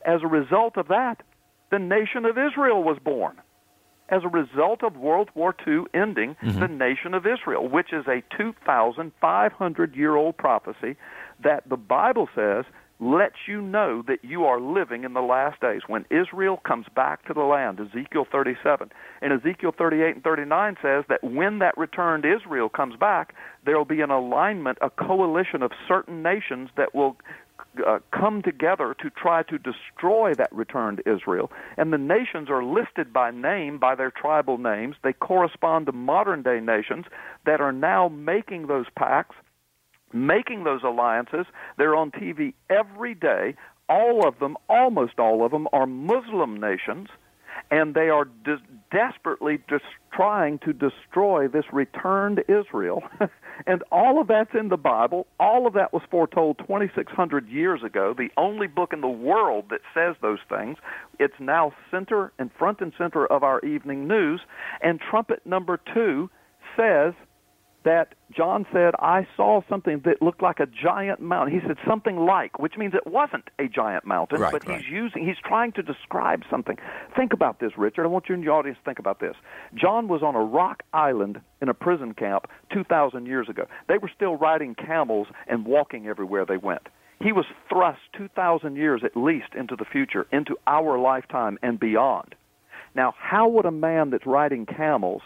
As a result of that the nation of Israel was born. As a result of World War II ending, mm-hmm. the nation of Israel, which is a 2,500 year old prophecy that the Bible says lets you know that you are living in the last days when Israel comes back to the land, Ezekiel 37. And Ezekiel 38 and 39 says that when that returned Israel comes back, there will be an alignment, a coalition of certain nations that will uh, come together to try to destroy that returned Israel. And the nations are listed by name, by their tribal names. They correspond to modern day nations that are now making those pacts, making those alliances. They're on TV every day. All of them, almost all of them, are Muslim nations and they are de- desperately just trying to destroy this returned Israel. and all of that's in the Bible. All of that was foretold 2,600 years ago. The only book in the world that says those things. It's now center and front and center of our evening news. And trumpet number two says that John said, I saw something that looked like a giant mountain. He said something like, which means it wasn't a giant mountain, right, but right. he's using, he's trying to describe something. Think about this, Richard. I want you in the audience to think about this. John was on a rock island in a prison camp 2,000 years ago. They were still riding camels and walking everywhere they went. He was thrust 2,000 years at least into the future, into our lifetime and beyond. Now, how would a man that's riding camels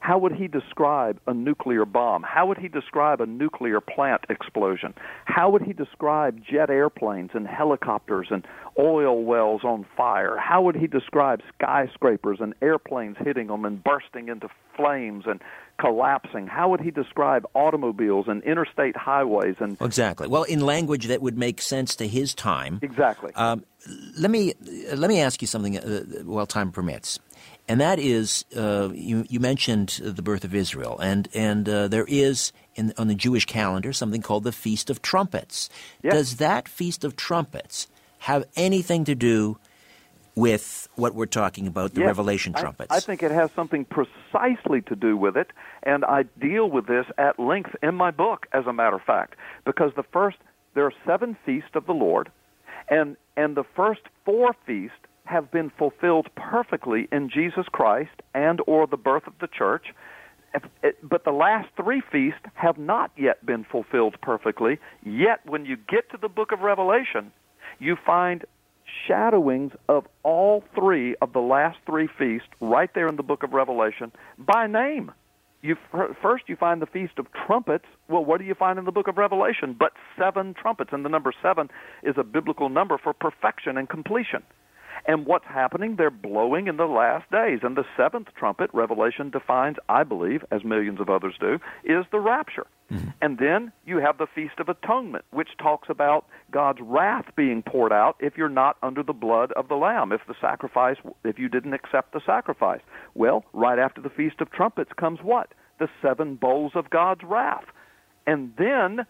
how would he describe a nuclear bomb? How would he describe a nuclear plant explosion? How would he describe jet airplanes and helicopters and oil wells on fire? How would he describe skyscrapers and airplanes hitting them and bursting into flames and collapsing? How would he describe automobiles and interstate highways and exactly? Well, in language that would make sense to his time. Exactly. Um, let me let me ask you something uh, while time permits and that is uh, you, you, mentioned the birth of Israel, and and uh, there is in, on the Jewish calendar something called the Feast of Trumpets. Yes. Does that Feast of Trumpets have anything to do with what we're talking about, the yes, Revelation trumpets? I, I think it has something precisely to do with it, and I deal with this at length in my book, as a matter of fact, because the first there are seven feasts of the Lord, and and the first four feasts have been fulfilled perfectly in Jesus Christ and or the birth of the church but the last three feasts have not yet been fulfilled perfectly yet when you get to the book of revelation you find shadowings of all three of the last three feasts right there in the book of revelation by name. You first you find the feast of trumpets. Well what do you find in the book of revelation? But seven trumpets and the number seven is a biblical number for perfection and completion and what's happening? They're blowing in the last days. And the seventh trumpet, Revelation defines, I believe, as millions of others do, is the rapture. Mm-hmm. And then you have the Feast of Atonement, which talks about God's wrath being poured out if you're not under the blood of the Lamb, if the sacrifice, if you didn't accept the sacrifice. Well, right after the Feast of Trumpets comes what? The seven bowls of God's wrath. And then,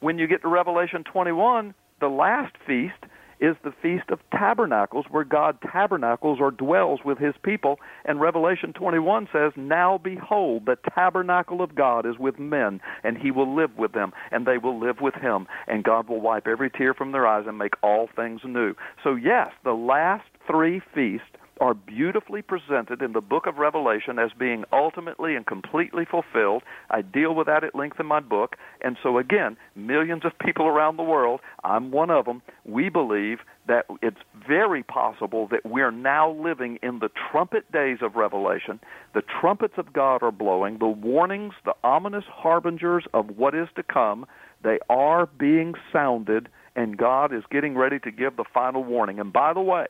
when you get to Revelation 21, the last feast is the Feast of Tabernacles, where God tabernacles or dwells with his people. And Revelation 21 says, Now behold, the tabernacle of God is with men, and he will live with them, and they will live with him. And God will wipe every tear from their eyes and make all things new. So, yes, the last three feasts are beautifully presented in the book of Revelation as being ultimately and completely fulfilled. I deal with that at length in my book. And so, again, millions of people around the world, I'm one of them, we believe that it's very possible that we're now living in the trumpet days of Revelation. The trumpets of God are blowing, the warnings, the ominous harbingers of what is to come, they are being sounded, and God is getting ready to give the final warning. And by the way,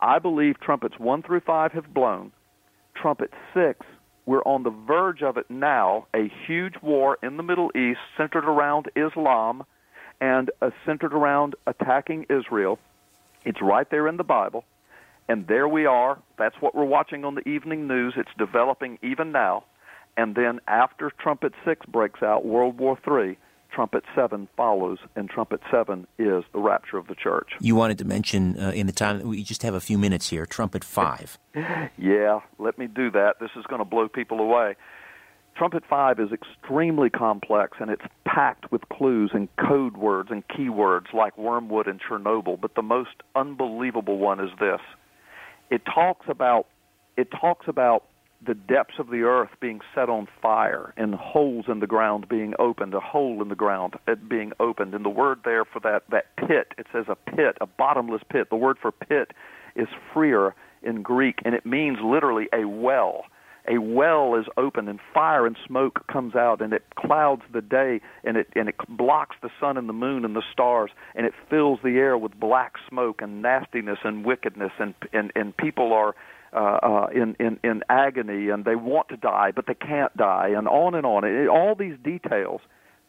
I believe trumpets 1 through 5 have blown. Trumpet 6, we're on the verge of it now, a huge war in the Middle East centered around Islam and uh, centered around attacking Israel. It's right there in the Bible. And there we are. That's what we're watching on the evening news. It's developing even now. And then after Trumpet 6 breaks out, World War III, trumpet seven follows, and trumpet seven is the rapture of the church. You wanted to mention uh, in the time we just have a few minutes here, trumpet five. yeah, let me do that. This is going to blow people away. Trumpet 5 is extremely complex and it's packed with clues and code words and keywords like wormwood and Chernobyl, but the most unbelievable one is this. It talks about it talks about the depths of the earth being set on fire and holes in the ground being opened, a hole in the ground uh, being opened. And the word there for that, that pit, it says a pit, a bottomless pit. The word for pit is phrear in Greek, and it means literally a well. A well is open, and fire and smoke comes out, and it clouds the day, and it and it blocks the sun and the moon and the stars, and it fills the air with black smoke and nastiness and wickedness, and and and people are uh, uh, in, in, in agony and they want to die but they can't die and on and on. It, all these details.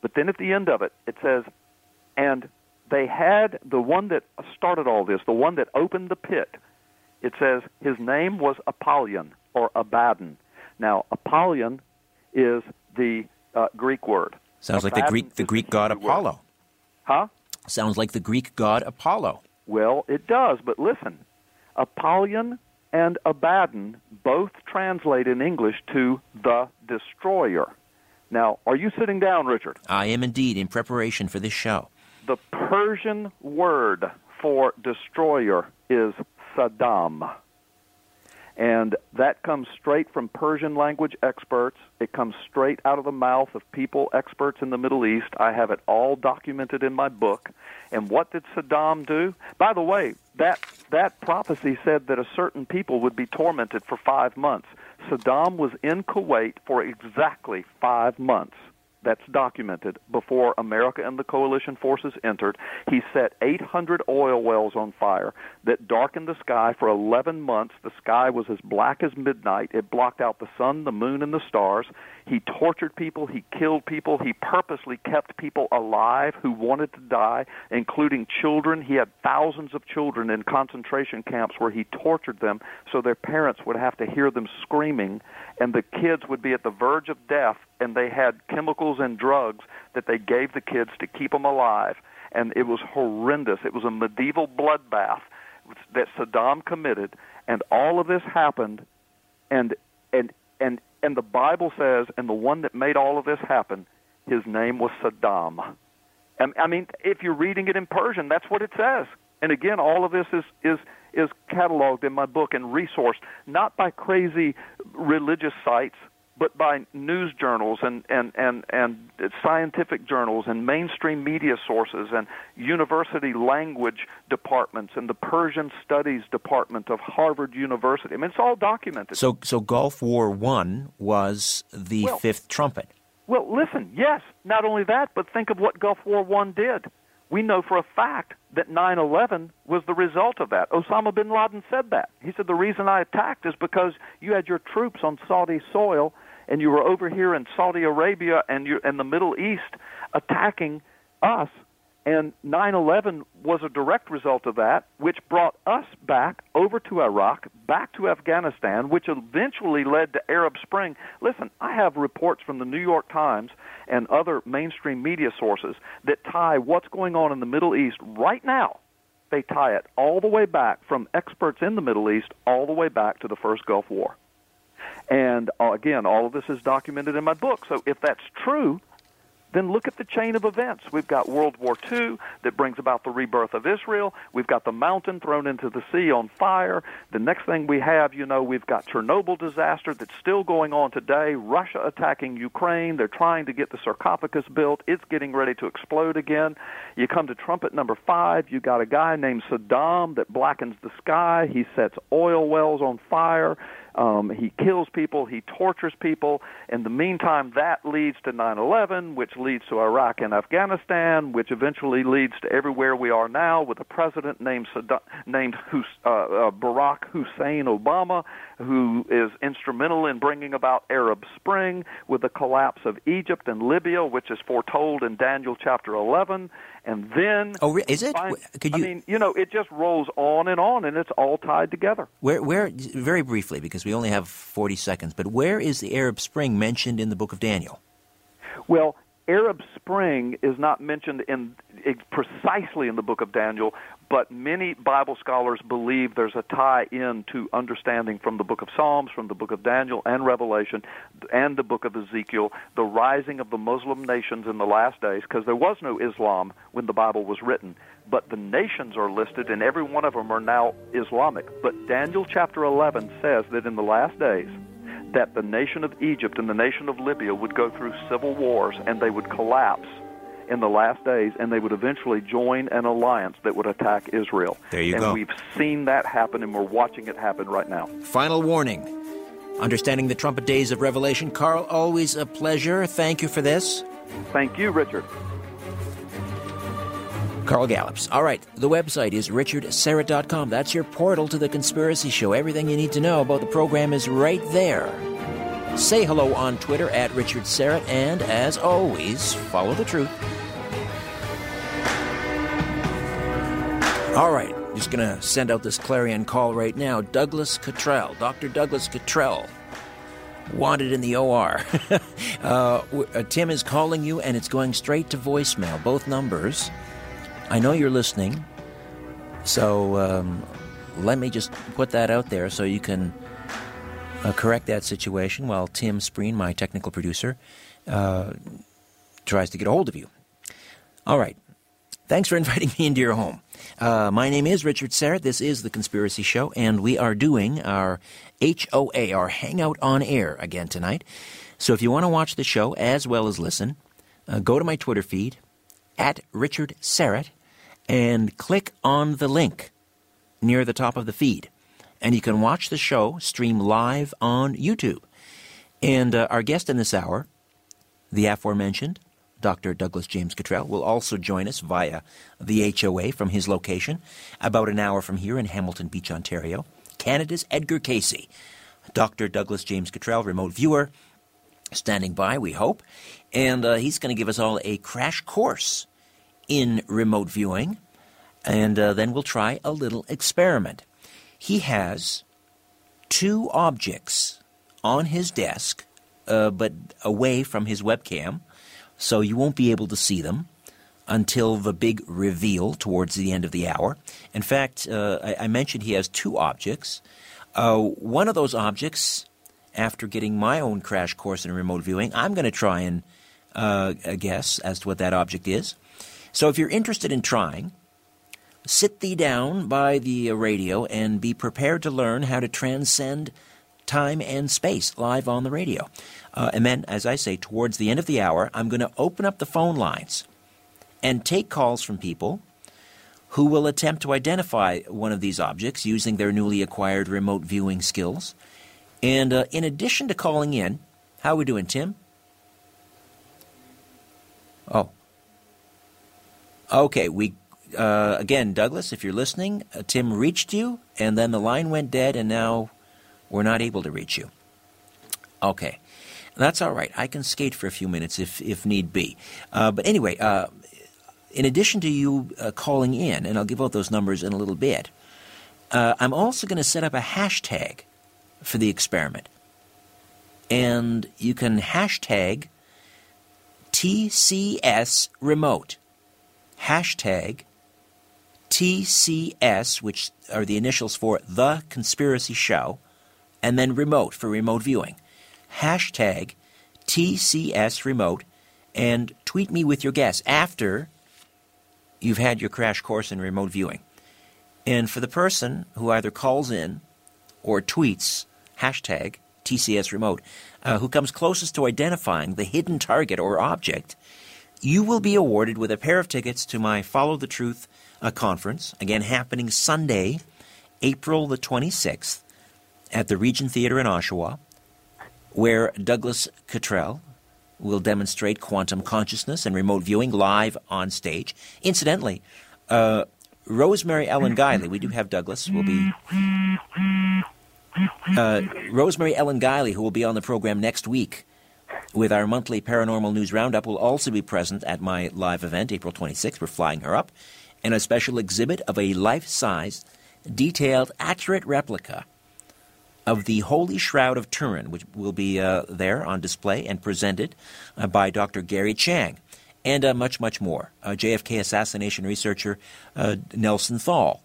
But then at the end of it, it says, and they had the one that started all this, the one that opened the pit. It says his name was Apollyon or Abaddon. Now Apollyon is the uh, Greek word. Sounds Abaddon like the Greek the Greek god Apollo. Word. Huh? Sounds like the Greek god Apollo. Well, it does, but listen. Apollyon and Abaddon both translate in English to the destroyer. Now, are you sitting down, Richard? I am indeed in preparation for this show. The Persian word for destroyer is Saddam. And that comes straight from Persian language experts. It comes straight out of the mouth of people, experts in the Middle East. I have it all documented in my book. And what did Saddam do? By the way, that, that prophecy said that a certain people would be tormented for five months. Saddam was in Kuwait for exactly five months that's documented before America and the coalition forces entered. He set 800 oil wells on fire that darkened the sky for 11 months. The sky was as black as midnight. It blocked out the sun, the moon, and the stars. He tortured people. He killed people. He purposely kept people alive who wanted to die, including children. He had thousands of children in concentration camps where he tortured them so their parents would have to hear them screaming, and the kids would be at the verge of death, and they had chemicals and drugs that they gave the kids to keep them alive. And it was horrendous. It was a medieval bloodbath that Saddam committed, and all of this happened, and and and and the Bible says, and the one that made all of this happen, his name was Saddam. And I mean, if you're reading it in Persian, that's what it says. And again, all of this is is is cataloged in my book and resourced not by crazy religious sites but by news journals and, and, and, and scientific journals and mainstream media sources and university language departments and the Persian Studies Department of Harvard University. I mean, it's all documented. So, so Gulf War One was the well, fifth trumpet. Well, listen, yes. Not only that, but think of what Gulf War One did. We know for a fact that 9/11 was the result of that. Osama bin Laden said that. He said the reason I attacked is because you had your troops on Saudi soil and you were over here in Saudi Arabia and you and the Middle East attacking us and 9/11 was a direct result of that which brought us back over to Iraq back to Afghanistan which eventually led to Arab Spring listen i have reports from the New York Times and other mainstream media sources that tie what's going on in the Middle East right now they tie it all the way back from experts in the Middle East all the way back to the first Gulf War. And uh, again, all of this is documented in my book. So if that's true, then look at the chain of events. We've got World War II that brings about the rebirth of Israel. We've got the mountain thrown into the sea on fire. The next thing we have, you know, we've got Chernobyl disaster that's still going on today. Russia attacking Ukraine. They're trying to get the sarcophagus built. It's getting ready to explode again. You come to trumpet number five. You got a guy named Saddam that blackens the sky. He sets oil wells on fire. Um, he kills people, he tortures people. In the meantime, that leads to 9 11, which leads to Iraq and Afghanistan, which eventually leads to everywhere we are now with a president named, Saddam, named Hus, uh, uh, Barack Hussein Obama, who is instrumental in bringing about Arab Spring, with the collapse of Egypt and Libya, which is foretold in Daniel chapter 11 and then oh, is it? Find, Could you? I mean, you know, it just rolls on and on, and it's all tied together. Where, where, very briefly, because we only have forty seconds, but where is the Arab Spring mentioned in the Book of Daniel? Well, Arab Spring is not mentioned in precisely in the book of Daniel, but many Bible scholars believe there's a tie in to understanding from the book of Psalms, from the book of Daniel and Revelation, and the book of Ezekiel, the rising of the Muslim nations in the last days, because there was no Islam when the Bible was written, but the nations are listed, and every one of them are now Islamic. But Daniel chapter 11 says that in the last days, that the nation of Egypt and the nation of Libya would go through civil wars and they would collapse in the last days and they would eventually join an alliance that would attack Israel. There you and go. And we've seen that happen and we're watching it happen right now. Final warning. Understanding the trumpet days of Revelation. Carl, always a pleasure. Thank you for this. Thank you, Richard. Carl Gallups. All right, the website is richardsyrett.com. That's your portal to the Conspiracy Show. Everything you need to know about the program is right there. Say hello on Twitter at Richard Syrett, and as always, follow the truth. All right, just to send out this clarion call right now. Douglas Cottrell, Dr. Douglas Cottrell, wanted in the OR. uh, uh, Tim is calling you, and it's going straight to voicemail, both numbers. I know you're listening, so um, let me just put that out there so you can uh, correct that situation while Tim Spreen, my technical producer, uh, tries to get a hold of you. All right. Thanks for inviting me into your home. Uh, my name is Richard Syrett. This is The Conspiracy Show, and we are doing our HOA, our Hangout on Air, again tonight. So if you want to watch the show as well as listen, uh, go to my Twitter feed, at Richard Syrett, and click on the link near the top of the feed. And you can watch the show stream live on YouTube. And uh, our guest in this hour, the aforementioned Dr. Douglas James Cottrell, will also join us via the HOA from his location, about an hour from here in Hamilton Beach, Ontario. Canada's Edgar Cayce, Dr. Douglas James Cottrell, remote viewer, standing by, we hope. And uh, he's going to give us all a crash course in remote viewing, and uh, then we'll try a little experiment. He has two objects on his desk, uh, but away from his webcam, so you won't be able to see them until the big reveal towards the end of the hour. In fact, uh, I, I, mentioned he has two objects. Uh, one of those objects, after getting my own crash course in remote viewing, I'm going to try and uh, guess as to what that object is. So if you're interested in trying, sit thee down by the radio and be prepared to learn how to transcend time and space live on the radio. Uh, and then, as I say, towards the end of the hour, I'm going to open up the phone lines and take calls from people who will attempt to identify one of these objects using their newly acquired remote viewing skills. And uh, in addition to calling in, how are we doing, Tim? Oh, Okay, we uh, again, Douglas, if you're listening, uh, Tim reached you, and then the line went dead, and now we're not able to reach you. Okay, that's all right. I can skate for a few minutes if if need be. Uh, but anyway, uh, in addition to you uh, calling in, and I'll give out those numbers in a little bit, uh, I'm also going to set up a hashtag for the experiment, and you can hashtag TCS remote hashtag TCS, which are the initials for The Conspiracy Show, and then remote for remote viewing. Hashtag TCS remote and tweet me with your guess after you've had your crash course in remote viewing. And for the person who either calls in or tweets hashtag TCS remote, uh, who comes closest to identifying the hidden target or object, you will be awarded with a pair of tickets to my Follow the Truth uh, conference, again happening Sunday, April the 26th, at the Regent Theater in Oshawa, where Douglas Cottrell will demonstrate quantum consciousness and remote viewing live on stage. Incidentally, uh, Rosemary Ellen Guiley, we do have Douglas, will be. Uh, Rosemary Ellen Guiley, who will be on the program next week with our monthly paranormal news roundup, will also be present at my live event, April 26th. We're flying her up. And a special exhibit of a life size, detailed, accurate replica of the Holy Shroud of Turin, which will be uh, there on display and presented uh, by Dr. Gary Chang, and uh, much, much more. Uh, JFK assassination researcher uh, Nelson Thall,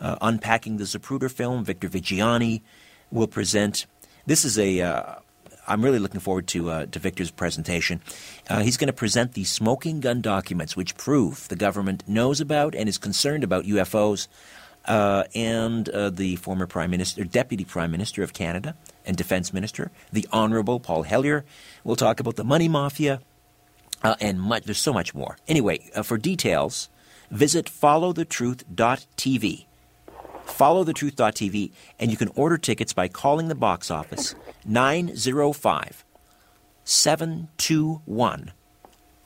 uh, unpacking the Zapruder film, Victor Viggiani will present. This is a. I'm really looking forward to to Victor's presentation. he's going to present the smoking gun documents, which prove the government knows about and is concerned about UFOs uh, and uh, the former Prime Minister, Deputy Prime Minister of Canada and Defense Minister, the Honorable Paul Hellyer. We'll talk about the money mafia uh, and much. There's so much more. Anyway, uh, for details, visit followthetruth.tv. Followthetruth.tv, and you can order tickets by calling the box office 905 721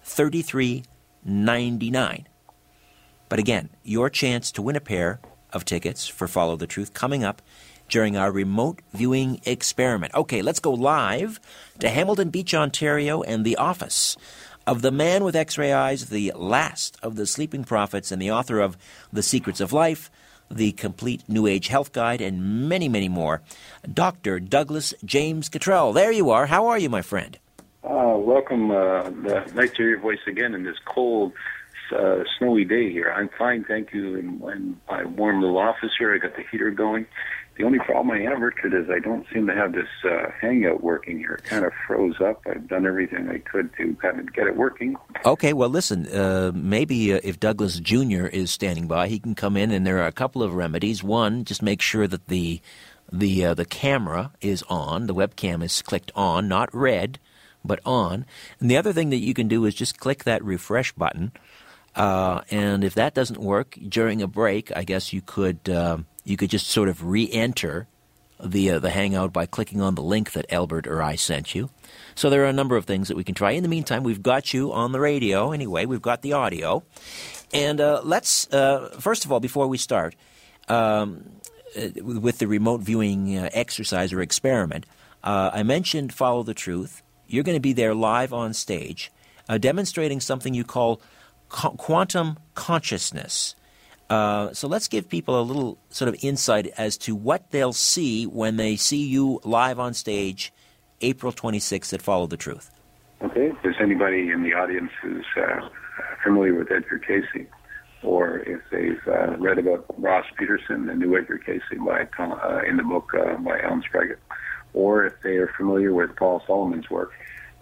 3399. But again, your chance to win a pair of tickets for Follow the Truth coming up during our remote viewing experiment. Okay, let's go live to Hamilton Beach, Ontario, and the office of the man with x ray eyes, the last of the sleeping prophets, and the author of The Secrets of Life, the complete New Age Health Guide, and many, many more, Dr. Douglas James Cottrell. There you are. How are you, my friend? Uh, welcome. Uh, nice to hear your voice again in this cold uh, snowy day here. I'm fine, thank you. And, and my warm little office here, I got the heater going. The only problem I have, Richard, is I don't seem to have this uh, hangout working here. It kind of froze up. I've done everything I could to kind of get it working. Okay, well, listen, uh, maybe uh, if Douglas Jr. is standing by, he can come in, and there are a couple of remedies. One, just make sure that the the uh, the camera is on, the webcam is clicked on, not red, but on. And the other thing that you can do is just click that refresh button uh, and if that doesn't work during a break, I guess you could uh, you could just sort of re-enter the uh, the Hangout by clicking on the link that Albert or I sent you. So there are a number of things that we can try. In the meantime, we've got you on the radio anyway. We've got the audio, and uh, let's uh, first of all before we start um, uh, with the remote viewing exercise or experiment. I mentioned follow the truth. You're going to be there live on stage, demonstrating something you call quantum consciousness. Uh, so let's give people a little sort of insight as to what they'll see when they see you live on stage April 26th at Follow the Truth. Okay. If there's anybody in the audience who's uh, familiar with Edgar Cayce, or if they've uh, read about Ross Peterson, the new Edgar Cayce by uh, in the book uh, by Allen Spraggett, or if they are familiar with Paul Solomon's work,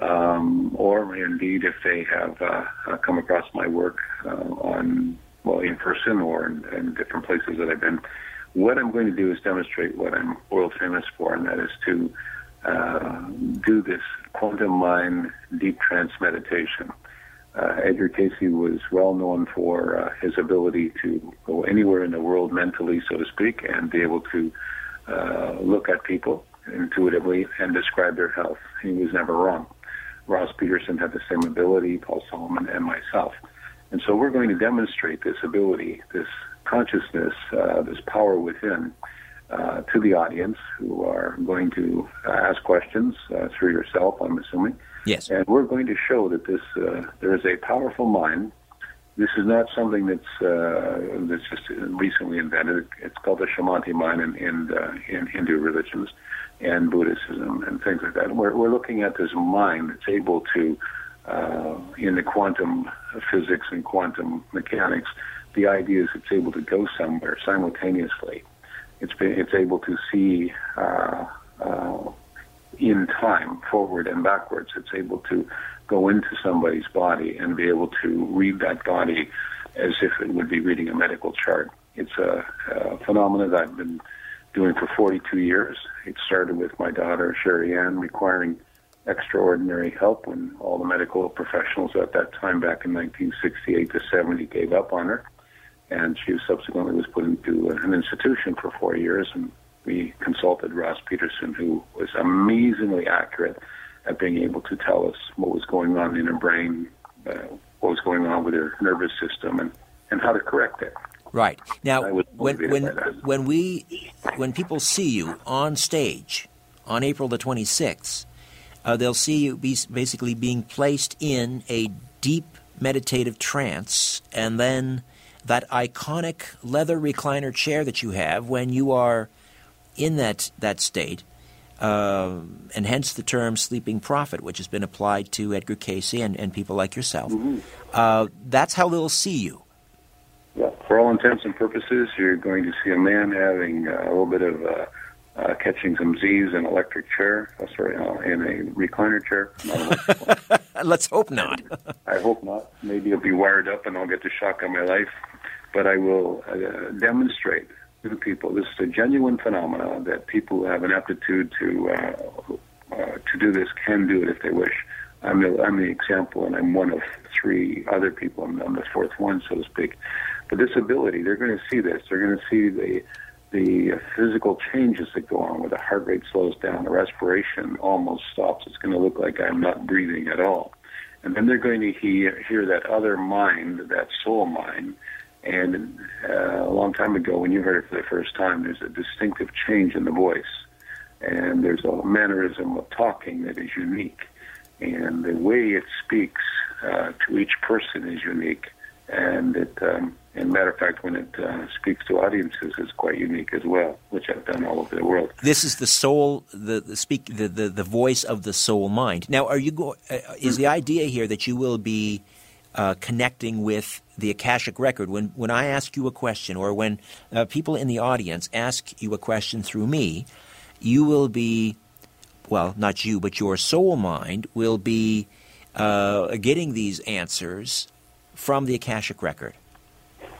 um, or indeed if they have uh, uh, come across my work uh, on well in person or in, in, different places that I've been. What I'm going to do is demonstrate what I'm world famous for, and that is to uh, do this quantum mind deep trance meditation. Uh, Edgar Cayce was well known for uh, his ability to go anywhere in the world mentally, so to speak, and be able to look at people intuitively and describe their health. He was never wrong. Ross Peterson had the same ability, Paul Solomon, and myself. And so we're going to demonstrate this ability, this consciousness, uh, this power within uh, to the audience who are going to uh, ask questions uh, through yourself, I'm assuming. Yes. And we're going to show that this uh, there is a powerful mind. This is not something that's uh, that's just recently invented. It's called the Shamanti mind in in, in Hindu religions and Buddhism and things like that. We're, we're looking at this mind that's able to, uh, in the quantum physics and quantum mechanics, the idea is it's able to go somewhere simultaneously. It's been, it's able to see uh, uh, in time, forward and backwards. It's able to go into somebody's body and be able to read that body as if it would be reading a medical chart. It's a, a phenomenon that I've been doing for 42 years. It started with my daughter, Sherry Ann, requiring extraordinary help when all the medical professionals at that time back in 1968 to 70 gave up on her. And she subsequently was put into an institution for four years. And we consulted Ross Peterson, who was amazingly accurate at being able to tell us what was going on in her brain, uh, what was going on with her nervous system, and, and how to correct it. Right now, when when when we when people see you on stage on April the twenty sixth, uh, they'll see you be basically being placed in a deep meditative trance, and then that iconic leather recliner chair that you have when you are in that that state, uh, and hence the term sleeping prophet, which has been applied to Edgar Cayce and, and people like yourself. Mm-hmm. Uh, that's how they'll see you. Yeah, for all intents and purposes, you're going to see a man having uh, a little bit of uh, uh, catching some Z's in an electric chair, uh, sorry, uh, in a recliner chair. Let's hope not. I hope not. Maybe it'll be wired up and I'll get the shock of my life. But I will uh, demonstrate to the people this is a genuine phenomenon that people who have an aptitude to uh, uh, to do this can do it if they wish. I'm the, I'm the example, and I'm one of three other people. I'm, I'm the fourth one, so to speak. But this ability, they're going to see this. They're going to see the the physical changes that go on, where the heart rate slows down, the respiration almost stops. It's going to look like I'm not breathing at all. And then they're going to hear, hear that other mind, that soul mind. And uh, a long time ago, when you heard it for the first time, there's a distinctive change in the voice. And there's a mannerism of talking that is unique. And the way it speaks uh, to each person is unique. And it, um, and matter of fact, when it uh, speaks to audiences, is quite unique as well, which I've done all over the world. This is the soul, the, the speak, the, the, the voice of the soul mind. Now, are you go, uh, is the idea here that you will be uh, connecting with the Akashic record? When when I ask you a question, or when uh, people in the audience ask you a question through me, you will be, well, not you, but your soul mind will be uh, getting these answers from the Akashic record.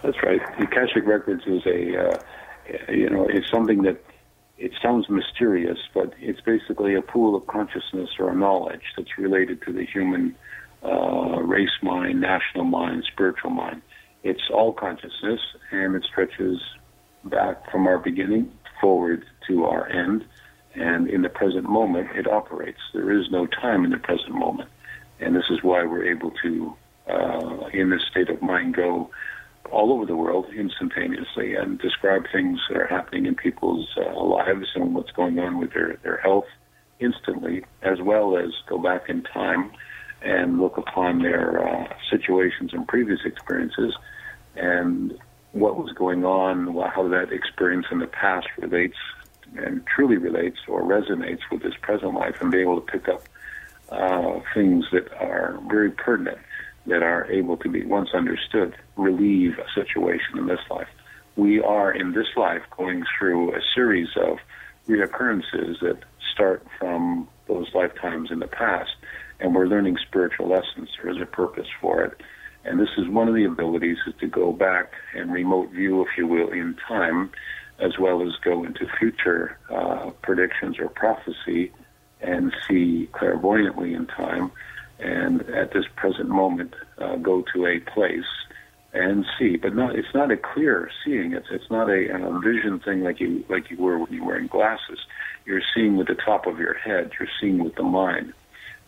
That's right. The Akashic Records is a, uh, you know, it's something that it sounds mysterious, but it's basically a pool of consciousness or knowledge that's related to the human uh, race mind, national mind, spiritual mind. It's all consciousness, and it stretches back from our beginning forward to our end. And in the present moment, it operates. There is no time in the present moment. And this is why we're able to, uh, in this state of mind, go all over the world instantaneously and describe things that are happening in people's uh, lives and what's going on with their, their health instantly, as well as go back in time and look upon their uh, situations and previous experiences and what was going on, how that experience in the past relates and truly relates or resonates with this present life and be able to pick up uh, things that are very pertinent that are able to be, once understood, relieve a situation in this life. We are in this life going through a series of reoccurrences that start from those lifetimes in the past, and we're learning spiritual lessons. There is a purpose for it. And this is one of the abilities is to go back and remote view, if you will, in time, as well as go into future uh, predictions or prophecy and see clairvoyantly in time and at this present moment uh, go to a place and see. But not it's not a clear seeing. It's it's not a, a vision thing like you like you were when you were wearing glasses. You're seeing with the top of your head. You're seeing with the mind.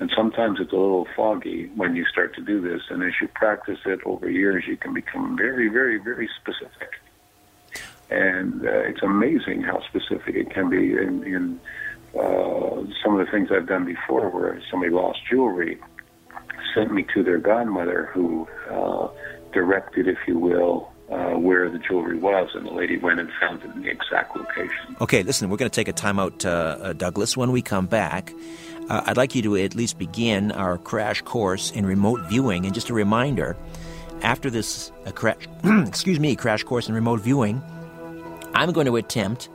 And sometimes it's a little foggy when you start to do this. And as you practice it over years, you can become very, very, very specific. And uh, it's amazing how specific it can be in, in uh, some of the things I've done before where somebody lost jewelry sent me to their godmother, who uh, directed, if you will, uh, where the jewelry was, and the lady went and found it in the exact location. Okay, listen, we're going to take a timeout, uh, uh, Douglas. When we come back, uh, I'd like you to at least begin our crash course in remote viewing. And just a reminder, after this uh, cra- excuse me crash course in remote viewing, I'm going to attempt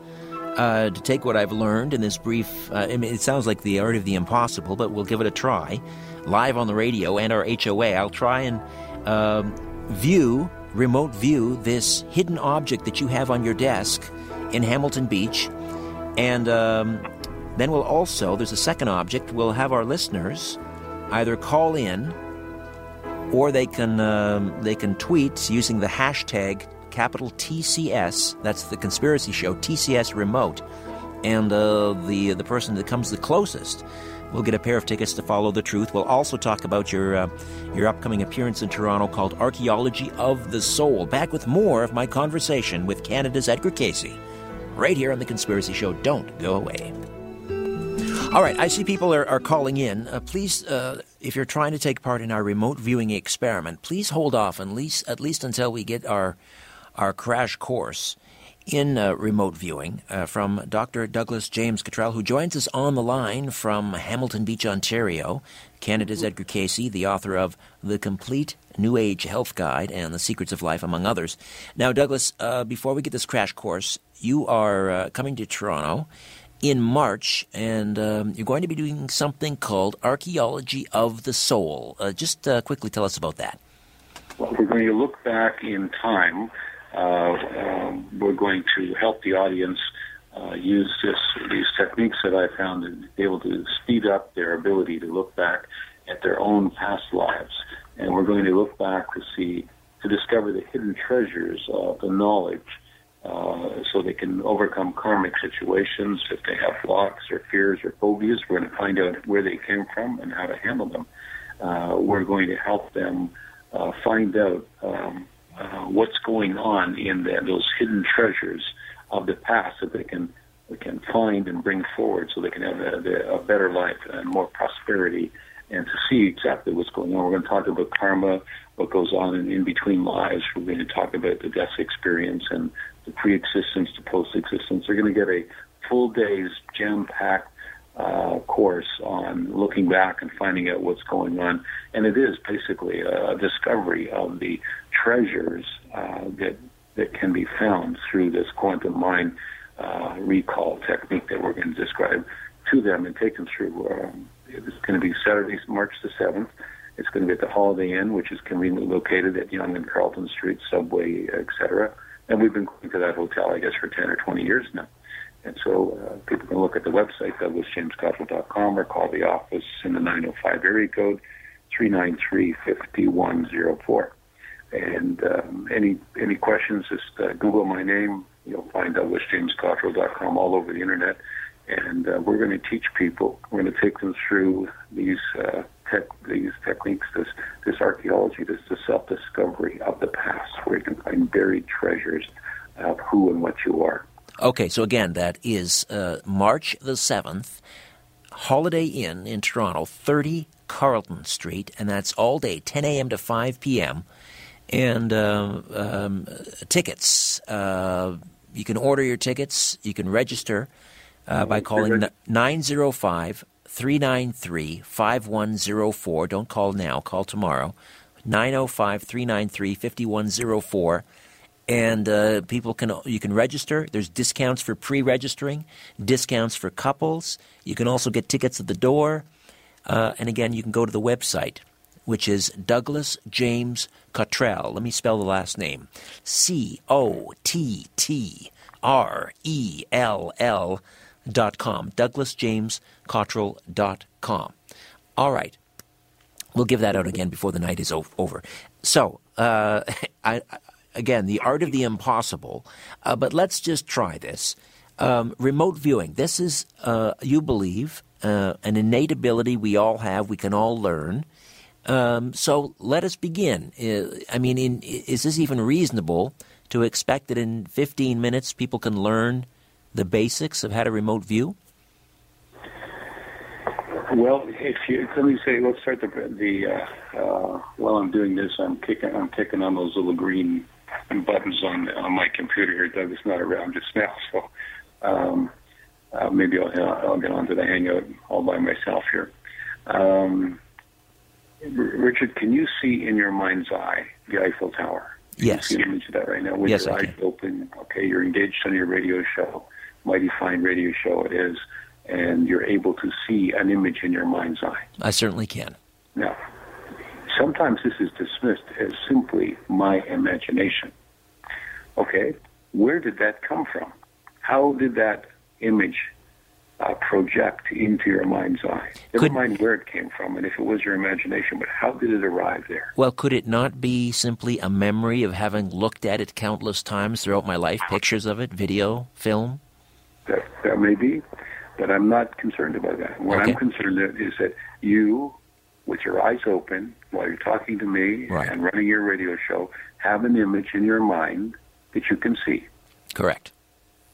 uh, to take what I've learned in this brief. I mean, it sounds like the art of the impossible, but we'll give it a try. Live on the radio and our HOA, I'll try and um, view, remote view, this hidden object that you have on your desk in Hamilton Beach. And um, then we'll also, there's a second object, we'll have our listeners either call in or they can, um, they can tweet using the hashtag capital TCS. That's the conspiracy show, TCS Remote. And uh, the the person that comes the closest will get a pair of tickets to follow the truth. We'll also talk about your uh, your upcoming appearance in Toronto called Archaeology of the Soul. Back with more of my conversation with Canada's Edgar Cayce, right here on the Conspiracy Show. Don't go away. All right, I see people are, are calling in. Uh, please, uh, if you're trying to take part in our remote viewing experiment, please hold off at least at least until we get our our crash course in uh, remote viewing uh, from Dr. Douglas James Cottrell, who joins us on the line from Hamilton Beach, Ontario. Canada's Edgar Cayce, the author of The Complete New Age Health Guide and The Secrets of Life, among others. Now, Douglas, uh, before we get this crash course, you are uh, coming to Toronto in March, and um, you're going to be doing something called Archaeology of the Soul. Uh, just uh, quickly tell us about that. Well, we're going to look back in time um, we're going to help the audience uh, use this, these techniques that I found to be able to speed up their ability to look back at their own past lives. And we're going to look back to see, to discover the hidden treasures of the knowledge uh, so they can overcome karmic situations. If they have blocks or fears or phobias, we're going to find out where they came from and how to handle them. Uh, we're going to help them uh, find out um, uh, what's going on in those hidden treasures of the past that they can they can find and bring forward, so they can have a, a better life and more prosperity, and to see exactly what's going on. We're going to talk about karma, what goes on in, in between lives. We're going to talk about the death experience and the pre-existence to post-existence. They're going to get a full day's jam-packed uh, course on looking back and finding out what's going on. And it is basically a discovery of the treasures uh, that that can be found through this quantum mind uh, recall technique that we're going to describe to them and take them through. Um, it's going to be Saturday, March the 7th. It's going to be at the Holiday Inn, which is conveniently located at Yonge and Carlton Street, Subway, etc. And we've been going to that hotel, I guess, for 10 or 20 years now. And so uh, people can look at the website, douglasjamescottrell.com, or call the office in the 905 area code, 393-5104. And um, any any questions, just uh, Google my name. You'll find douglasjamescottrell.com all over the internet. And uh, we're going to teach people. We're going to take them through these uh, tech, these techniques, this this archaeology, this the self discovery of the past, where you can find buried treasures of who and what you are. Okay, so again, that is uh, March the 7th, Holiday Inn in Toronto, 30 Carlton Street, and that's all day, 10 a.m. to 5 p.m. And uh, um, tickets, uh, you can order your tickets, you can register uh, by calling 905 393 5104. Don't call now, call tomorrow. 905 393 5104 and uh, people can you can register. There's discounts for pre-registering, discounts for couples. You can also get tickets at the door, uh, and again, you can go to the website, which is Douglas James Cottrell. Let me spell the last name: C O T T R E L L dot com. Douglas James Cottrell dot com. All right. We'll give that out again before the night is over. So, uh, I, again, the art of the impossible. Uh, but let's just try this. Um, remote viewing. This is, uh, you believe, uh, an innate ability we all have. We can all learn. Um, so let us begin. Uh, I mean, in, is this even reasonable to expect that in 15 minutes people can learn the basics of how to remote view? Well, if you let me say, let's start the the. Uh, uh, while I'm doing this, I'm kicking, I'm kicking on those little green buttons on on my computer here. Doug is not around just now, so um, uh, maybe I'll, I'll get onto the Hangout all by myself here. Um, Richard, Richard, can you see in your mind's eye the Eiffel Tower? Can Yes. You see an image of that right now with Yes, your I eyes can. open. Okay, you're engaged on your radio show, mighty fine radio show it is, and you're able to see an image in your mind's eye. I certainly can. Now, sometimes this is dismissed as simply my imagination. Okay, where did that come from? How did that image uh, project into your mind's eye? Never Could- mind where it came from and if it was your imagination, but how did it arrive there? Well, could it not be simply a memory of having looked at it countless times throughout my life? Pictures of it, video, film? That, that may be, but I'm not concerned about that. What Okay. I'm concerned about is that you, with your eyes open, while you're talking to me Right. and running your radio show, have an image in your mind that you can see. Correct.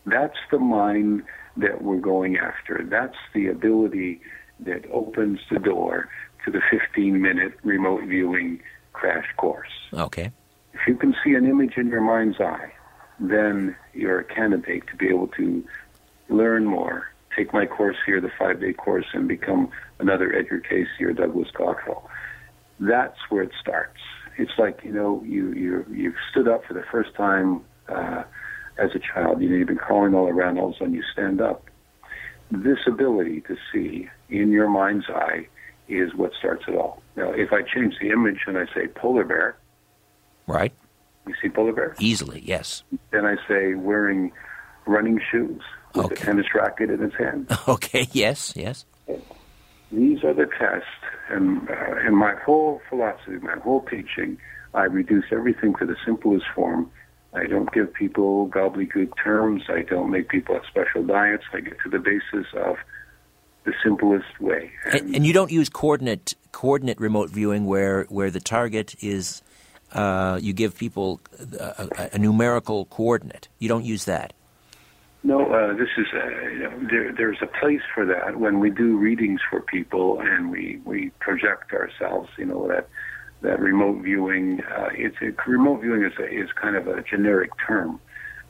That's the mind that we're going after. That's the ability that opens the door to the 15 minute remote viewing crash course. Okay. If you can see an image in your mind's eye, then you're a candidate to be able to learn more. Take my course here, the five day course, and become another Edgar Cayce or Douglas Cottrell. That's where it starts. It's like, you know, you, you, you've stood up for the first time uh, as a child. You know, you've been crawling all around, all of a sudden you stand up. This ability to see in your mind's eye is what starts it all. Now, if I change the image and I say polar bear, Right? you see polar bear? Easily, yes. Then I say wearing running shoes with Okay. a tennis racket in his hand. Okay, yes, yes. These are the tests, and uh, in my whole philosophy, my whole teaching, I reduce everything to the simplest form. I don't give people gobbledygook terms. I don't make people have special diets. I get to the basis of the simplest way. And, and you don't use coordinate coordinate remote viewing where where the target is uh, you give people a, a, a numerical coordinate. You don't use that. No, uh, this is uh, you know, there, there's a place for that when we do readings for people and we we project ourselves. You know that that remote viewing. Uh, it's a, remote viewing is a, is kind of a generic term.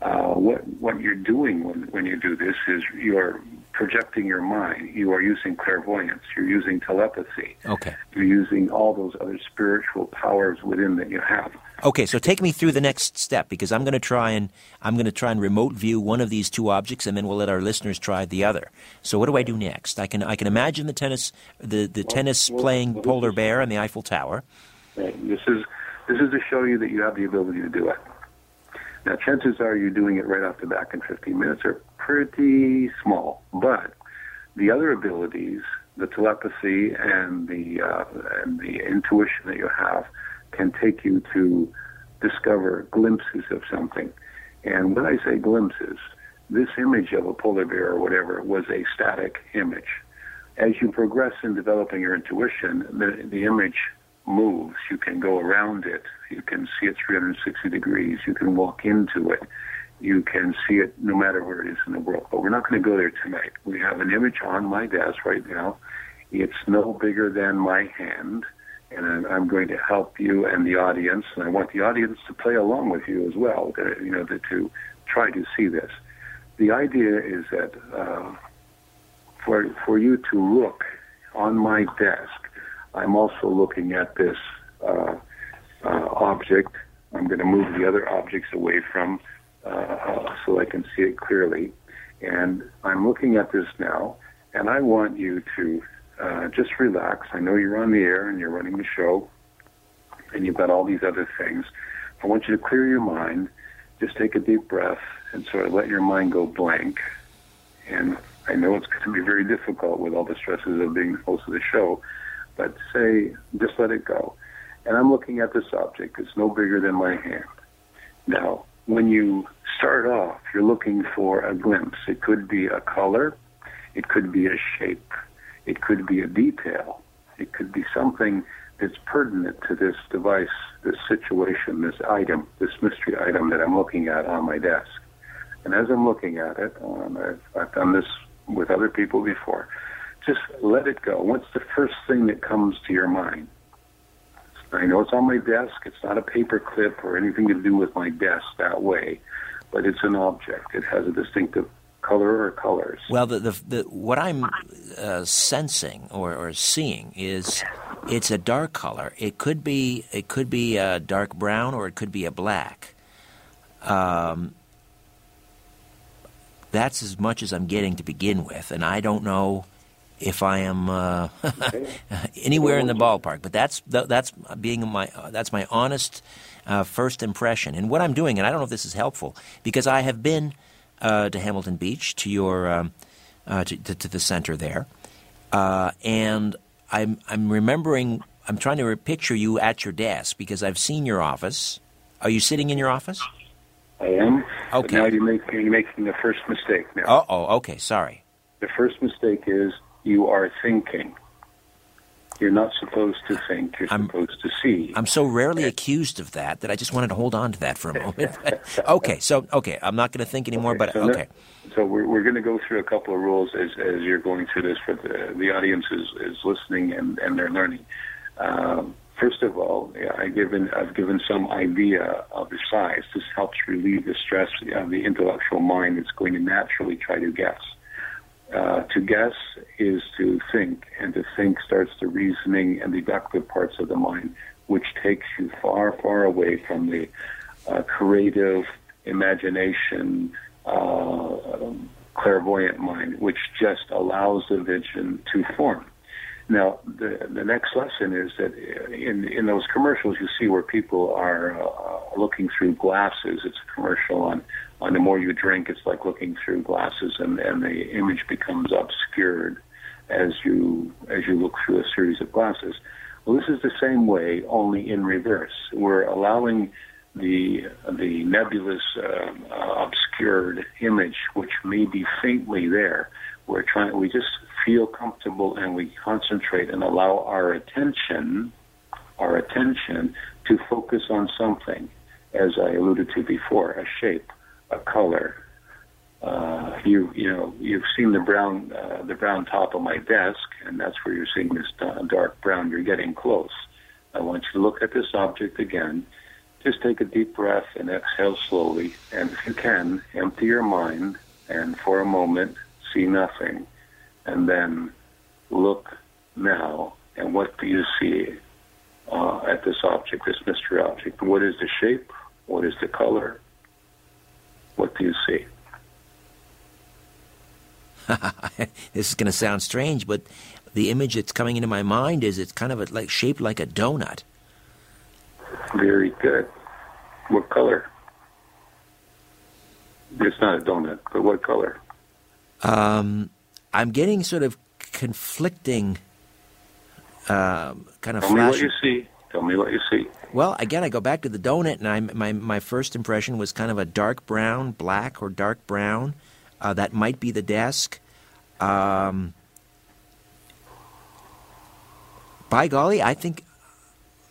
Uh, what what you're doing when when you do this is you're projecting your mind. You are using clairvoyance. You're using telepathy. Okay. You're using all those other spiritual powers within that you have. Okay, so take me through the next step because I'm going to try and I'm going to try and remote view one of these two objects, and then we'll let our listeners try the other. So what do I do next? I can I can imagine the tennis the, the tennis well, playing well, polar bear and the Eiffel Tower. Right. This is this is to show you that you have the ability to do it. Now, chances are you're doing it right off the back in 15 minutes are pretty small, but the other abilities, the telepathy and the uh, and the intuition that you have, can take you to discover glimpses of something. And when I say glimpses, this image of a polar bear or whatever was a static image. As you progress in developing your intuition, the, the image moves. You can go around it. You can see it 360 degrees. You can walk into it. You can see it no matter where it is in the world. But we're not going to go there tonight. We have an image on my desk right now. It's no bigger than my hand. And I'm- going to help you and the audience, and I want the audience to play along with you as well, you know, to try to see this. The idea is that uh, for for you to look on my desk, I'm also looking at this uh, uh, object. I'm going to move the other objects away from uh, so I can see it clearly. And I'm looking at this now, and I want you to uh, just relax. I know you're on the air and you're running the show, and you've got all these other things. I want you to clear your mind. Just take a deep breath and sort of let your mind go blank. And I know it's going to be very difficult with all the stresses of being the host of the show, but say, just let it go. And I'm looking at this object. It's no bigger than my hand. Now, when you start off, you're looking for a glimpse. It could be a color, it could be a shape, it could be a detail, it could be something that's pertinent to this device, this situation, this item, this mystery item that I'm looking at on my desk. And as I'm looking at it, um, I've, I've done this with other people before, just let it go. What's the first thing that comes to your mind? I know it's on my desk. It's not a paper clip or anything to do with my desk that way, but it's an object. It has a distinctive color or colors. Well, the, the, the what I'm uh, sensing or, or seeing is It's a dark color. It could be it could be a dark brown or it could be a black. Um, that's as much as I'm getting to begin with, and I don't know if I am uh, anywhere in the ballpark. But that's that's being my uh, that's my honest uh, first impression. And what I'm doing, and I don't know if this is helpful, because I have been uh, to Hamilton Beach to your um, uh, to, to, to, the center there, uh, and I'm I'm remembering. I'm trying to picture you at your desk because I've seen your office. Are you sitting in your office? I am. Okay. Now you're making, you're making the first mistake now. Oh, oh, okay. Sorry. The first mistake is you are thinking. You're not supposed to think. You're I'm, supposed to see. I'm so rarely accused of that that I just wanted to hold on to that for a moment. okay, so okay, I'm not going to think anymore. Okay, but so okay. That, so we're we're going to go through a couple of rules as as you're going through this for the the audience is is listening and and they're learning. Um, first of all, I given I've given some idea of the size. This helps relieve the stress of the intellectual mind that's going to naturally try to guess. Uh, to guess is to think, and to think starts the reasoning and deductive parts of the mind, which takes you far, far away from the uh, creative imagination, uh, clairvoyant mind, which just allows the vision to form. Now, the the next lesson is that in in those commercials you see where people are uh, looking through glasses. It's a commercial on on the more you drink, it's like looking through glasses, and and the image becomes obscured as you as you look through a series of glasses. Well, this is the same way, only in reverse. We're allowing the the nebulous, uh, uh, obscured image, which may be faintly there. We're trying. We just feel comfortable and we concentrate and allow our attention, our attention, to focus on something, as I alluded to before, a shape, a color. Uh, you you know you've seen the brown uh, the brown top of my desk, and that's where you're seeing this dark brown. You're getting close. I want you to look at this object again. Just take a deep breath and exhale slowly, and if you can, empty your mind and for a moment see nothing and then look now and what do you see uh, at this object, this mystery object? What is the shape? What is the color? What do you see? this is going to sound strange, but the image that's coming into my mind is it's kind of a, like shaped like a donut. Very good. What color? It's not a donut, but what color? Um, I'm getting sort of conflicting um, kind of Tell me what you see. Tell me what you see. Well, again, I go back to the donut, and I, my my first impression was kind of a dark brown, black or dark brown. Uh, that might be the desk. Um, by golly, I think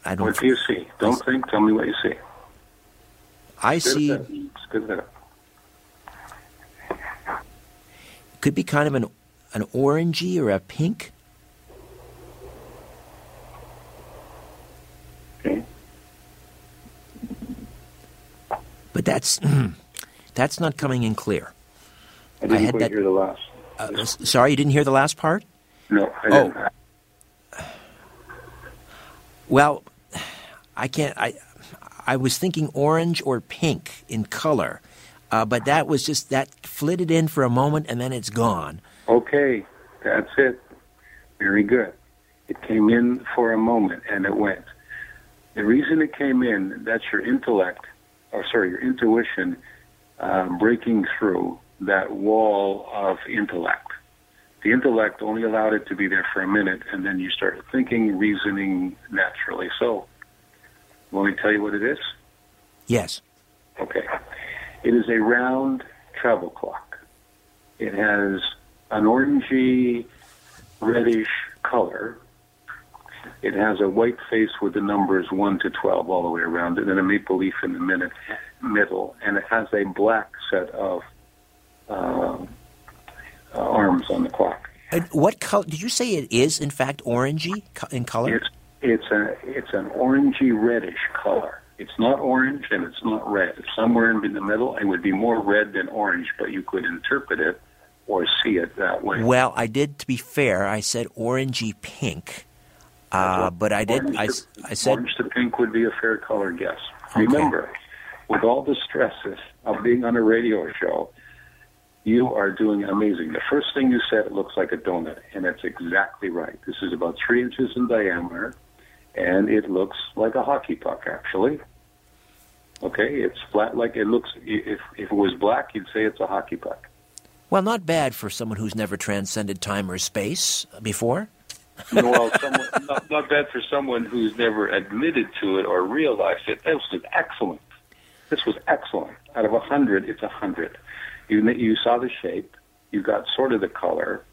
I don't. What do you see? Don't I, think. Tell me what you see. I see. Could be kind of an an orangey or a pink. Okay. But that's that's not coming in clear. I didn't I had that, hear the last. Uh, sorry, you didn't hear the last part. No. I oh. Well, I can't. I I was thinking orange or pink in color, uh, but that was just that flitted in for a moment and then it's gone. Okay, that's it. Very good. It came in for a moment and it went. The reason it came in, that's your intellect, or sorry, your intuition uh, breaking through that wall of intellect. The intellect only allowed it to be there for a minute, and then you started thinking, reasoning naturally. So, let me tell you what it is? Yes. Okay. It is a round travel clock. It has an orangey reddish color. It has a white face with the numbers 1 to 12 all the way around it, and a maple leaf in the minute, middle, and it has a black set of uh, uh, arms on the clock. And what color? Did you say it is, in fact, orangey in color? It's it's a it's an orangey reddish color. It's not orange and it's not red. It's somewhere in the middle. It would be more red than orange, but you could interpret it or see it that way. Well, I did, to be fair, I said orangey pink. Uh, but I did. I, I said orange to pink would be a fair color guess. Okay. Remember, with all the stresses of being on a radio show, you are doing amazing. The first thing you said, it looks like a donut, and that's exactly right. This is about three inches in diameter, and it looks like a hockey puck, actually. Okay, it's flat like it looks. If if it was black, you'd say it's a hockey puck. Well, not bad for someone who's never transcended time or space before. well, someone, not, not bad for someone who's never admitted to it or realized it. This was excellent. This was excellent. Out of a hundred, it's a hundred. You you saw the shape. You got sort of the color.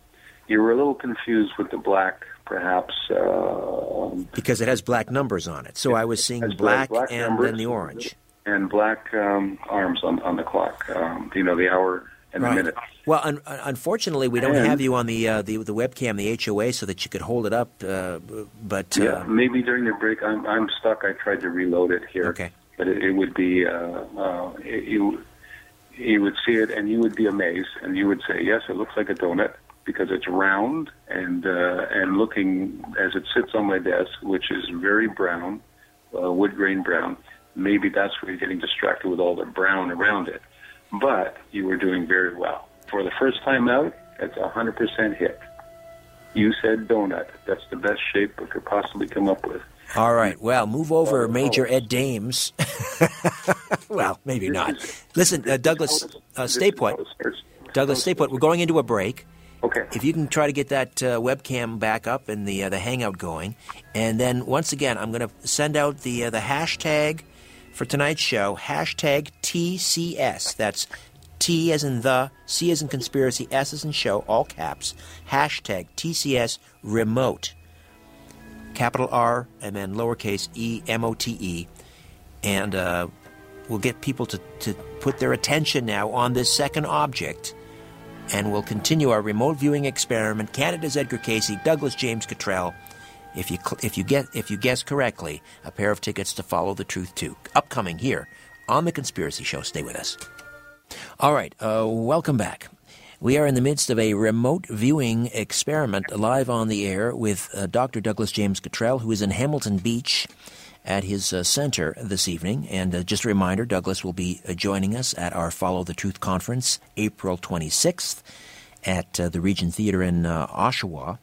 You were a little confused with the black, perhaps. Uh, Because it has black numbers on it. So I was seeing black, black and numbers. then the orange. and black um, arms on, on the clock. Um, you know, the hour and the minute. Well, un- un- unfortunately, we don't And- have you on the, uh, the the webcam, the HOA, so that you could hold it up. Uh, but uh, Yeah, maybe during the break, I'm I'm stuck. I tried to reload it here. Okay. But it, it would be uh, uh, it, you you would see it and you would be amazed and you would say, yes, it looks like a donut because it's round and uh, and looking as it sits on my desk, which is very brown, uh, wood grain brown. Maybe that's where you're getting distracted with all the brown around it. But you were doing very well. For the first time out, it's a 100% hit. You said donut. That's the best shape we could possibly come up with. all right. Well, move over, Oh, Major oh. Ed Dames. well, maybe not. Listen, uh, Douglas, uh, stay put. Douglas, stay put. We're going into a break. Okay. If you can try to get that uh, webcam back up and the uh, the hangout going, and then once again, I'm going to send out the uh, the hashtag for tonight's show. Hashtag TCS. That's T as in the, C as in conspiracy, S as in show, all caps. Hashtag TCS remote. Capital R and then lowercase e M O T E, and uh, we'll get people to, to put their attention now on this second object and we'll continue our remote viewing experiment. Canada's Edgar Cayce, Douglas James Cottrell. If you if you get if you guess correctly, a pair of tickets to Follow the Truth too. Upcoming here on the Conspiracy Show. Stay with us. All right, uh, welcome back. We are in the midst of a remote viewing experiment live on the air with uh, Dr. Douglas James Cottrell, who is in Hamilton Beach at his uh, center this evening. And uh, just a reminder, Douglas will be uh, joining us at our Follow the Truth conference April 26th at uh, the Regent Theater in uh, Oshawa,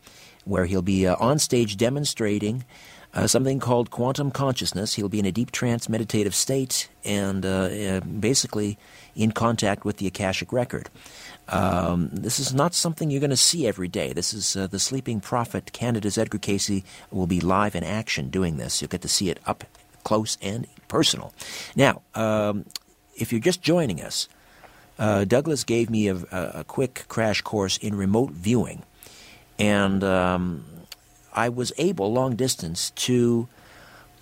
where he'll be uh, on stage demonstrating uh, something called quantum consciousness. He'll be in a deep trance meditative state and uh, uh, basically in contact with the Akashic Record. Um, this is not something you're going to see every day. This is uh, the Sleeping Prophet, Canada's Edgar Cayce, will be live in action doing this. You'll get to see it up close and personal. Now, um, if you're just joining us, uh, Douglas gave me a, a, a quick crash course in remote viewing, and um, I was able, long distance, to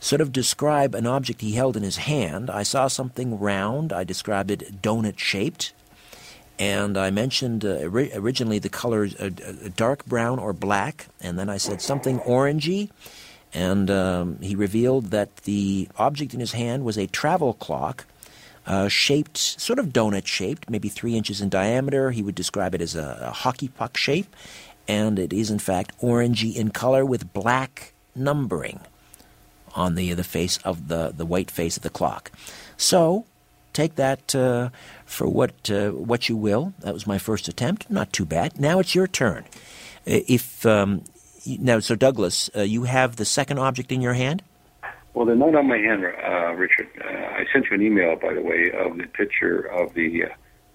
sort of describe an object he held in his hand. I saw something round. I described it donut shaped. And I mentioned uh, ori- originally the colors uh, uh, dark brown or black, and then I said something orangey. And um, he revealed that the object in his hand was a travel clock uh, shaped, sort of donut shaped, maybe three inches in diameter. He would describe it as a, a hockey puck shape, and it is in fact orangey in color with black numbering on the the face of the the white face of the clock. So take that uh, for what uh, what you will. That was my first attempt. Not too bad. Now it's your turn. Uh, If um, now, so Douglas, uh, you have the second object in your hand. Well, they're not on my hand, uh, Richard. Uh, I sent you an email, by the way, of the picture of the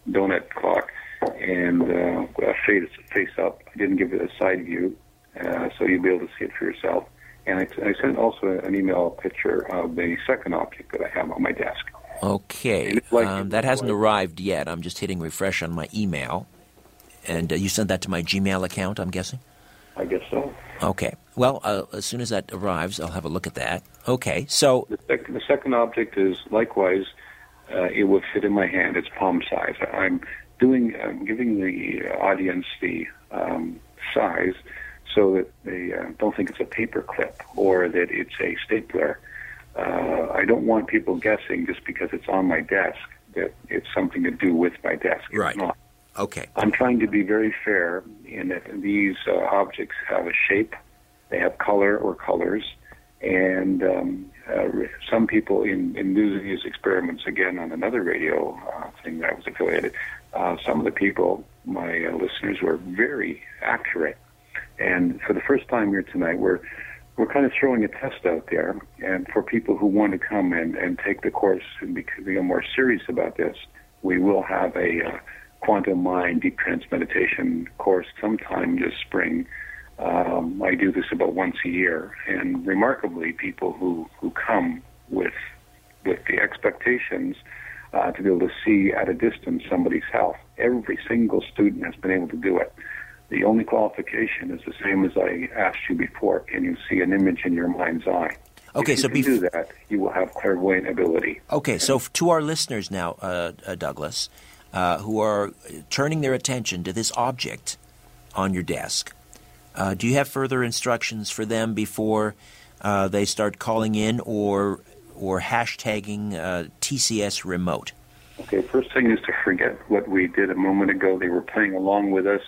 donut clock and uh, face face up. I didn't give it a side view, uh, so you'll be able to see it for yourself. And I, I sent also an email picture of the second object that I have on my desk. Okay, like- um, that hasn't arrived yet. I'm just hitting refresh on my email, and uh, you sent that to my Gmail account. I'm guessing. I guess so. Okay. Well, uh, as soon as that arrives, I'll have a look at that. Okay. So The, sec- the second object is likewise, uh, it would fit in my hand. It's palm size. I'm doing, I'm giving the audience the um, size so that they uh, don't think it's a paper clip or that it's a stapler. Uh, I don't want people guessing just because it's on my desk that it's something to do with my desk. It's Right. not. okay. I'm trying to be very fair in that these uh, objects have a shape They have color or colors. And um, uh, some people in, in doing these experiments, again, on another radio uh, thing that I was affiliated, uh, some of the people, my uh, listeners, were very accurate. And for the first time here tonight, we're we're kind of throwing a test out there, and for people who want to come and, and take the course and become more serious about this, we will have a uh, quantum mind deep trance meditation course sometime this spring. Um, I do this about once a year, and remarkably, people who, who come with with the expectations uh, to be able to see at a distance somebody's health. Every single student has been able to do it. The only qualification is the same as I asked you before. Can you see an image in your mind's eye? Okay, if so do that, you will have clairvoyant ability. Okay, so to our listeners now, uh, uh, Douglas, uh, who are turning their attention to this object on your desk, uh, do you have further instructions for them before uh, they start calling in or or hashtagging uh, TCS remote? Okay, first thing is to forget what we did a moment ago. They were playing along with us,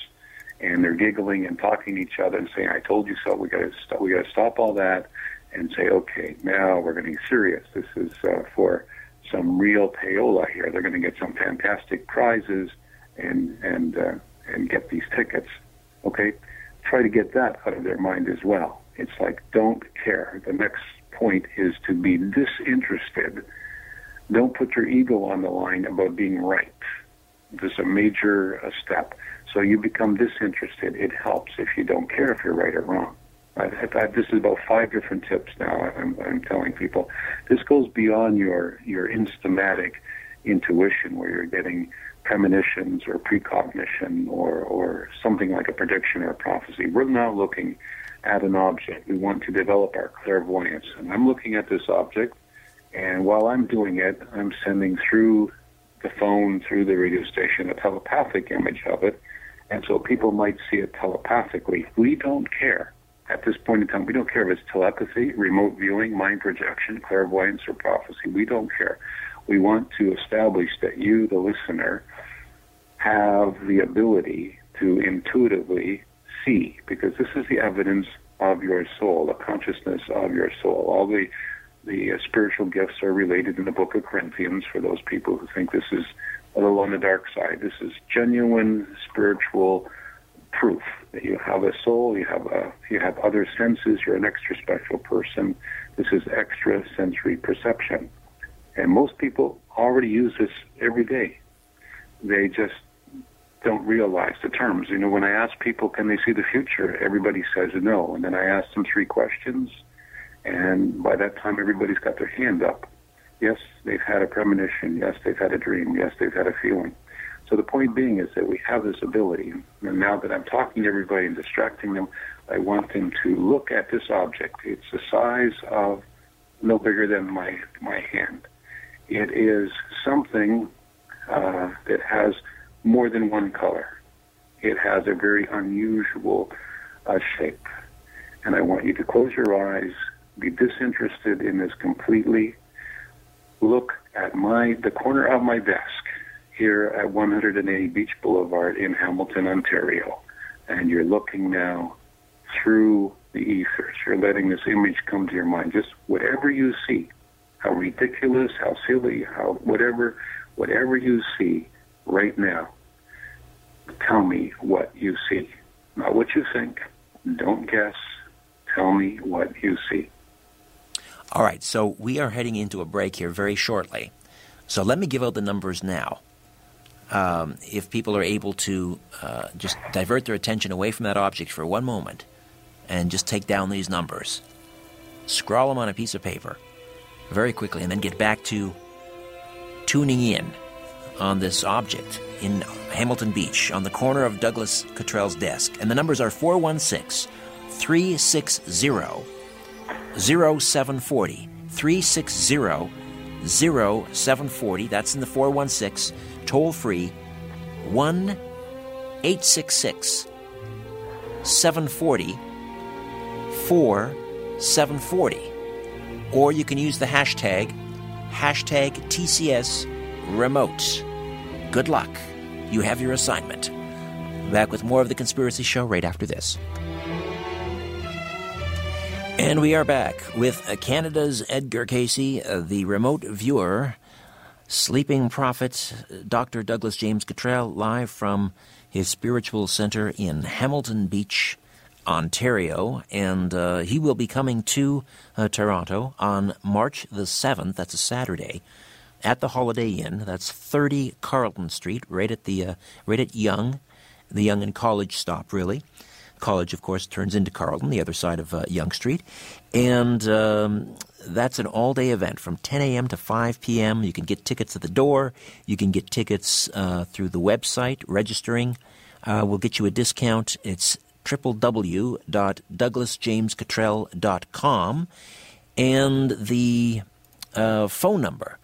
and they're giggling and talking to each other and saying, "I told you so." We got to stop. We got to stop all that and say, "Okay, now we're getting serious. This is uh, for some real payola here. They're going to get some fantastic prizes and and uh, and get these tickets." Okay, try to get that out of their mind as well. It's like don't care. The next point is to be disinterested. Don't put your ego on the line about being right. This is a major uh, step. So you become disinterested. It helps if you don't care if you're right or wrong. I, I, this is about five different tips now. I'm, I'm telling people this goes beyond your your instamatic intuition, where you're getting premonitions or precognition or or something like a prediction or a prophecy. We're now looking at an object. We want to develop our clairvoyance, and I'm looking at this object, and while I'm doing it, I'm sending through the phone, through the radio station, a telepathic image of it and so people might see it telepathically. We don't care. At this point in time, we don't care if it's telepathy, remote viewing, mind projection, clairvoyance, or prophecy. We don't care. We want to establish that you, the listener, have the ability to intuitively see, because this is the evidence of your soul, the consciousness of your soul. All the the uh, spiritual gifts are related in the book of Corinthians for those people who think this is a little on the dark side. This is genuine spiritual proof that you have a soul, you have a, you have other senses, you're an extra special person. This is extra sensory perception. And most people already use this every day. They just don't realize the terms. You know, when I ask people, can they see the future? Everybody says no. And then I ask them three questions, and by that time, everybody's got their hand up. Yes, they've had a premonition. Yes, they've had a dream. Yes, they've had a feeling. So the point being is that we have this ability. And now that I'm talking to everybody and distracting them, I want them to look at this object. It's the size of no bigger than my, my hand. It is something uh, that has more than one color. It has a very unusual uh, shape. And I want you to close your eyes, be disinterested in this completely, look at my the corner of my desk here at 180 Beach Boulevard in Hamilton, Ontario, and you're looking now through the ethers. You're letting this image come to your mind. Just whatever you see, how ridiculous, how silly, how whatever, whatever you see right now. Tell me what you see, not what you think. Don't guess. Tell me what you see. All right, so we are heading into a break here very shortly. So let me give out the numbers now. Um, if people are able to uh, just divert their attention away from that object for one moment and just take down these numbers, scrawl them on a piece of paper very quickly, and then get back to tuning in on this object in Hamilton Beach on the corner of Douglas Cottrell's desk. And the numbers are 416 360 0740. 360 0740. That's in the 416. Toll free 1 866 740 4 740. Or you can use the hashtag hashtag TCS remote. Good luck. You have your assignment. Back with more of the Conspiracy Show right after this. And we are back with Canada's Edgar uh, the remote viewer, sleeping prophet, Dr. Douglas James Cottrell, live from his spiritual center in Hamilton Beach, Ontario. And uh, he will be coming to uh, Toronto on March the 7th, that's a Saturday, at the Holiday Inn. That's 30 Carlton Street, right at the uh, right at Yonge, the Yonge and College stop, really. College, of course, turns into Carlton, the other side of uh, Yonge Street. And um, that's an all day event from 10 a.m. to 5 p.m. You can get tickets at the door. You can get tickets uh, through the website, registering. Uh, we'll get you a discount. It's www.douglasjamescottrell.com. And the uh, phone number,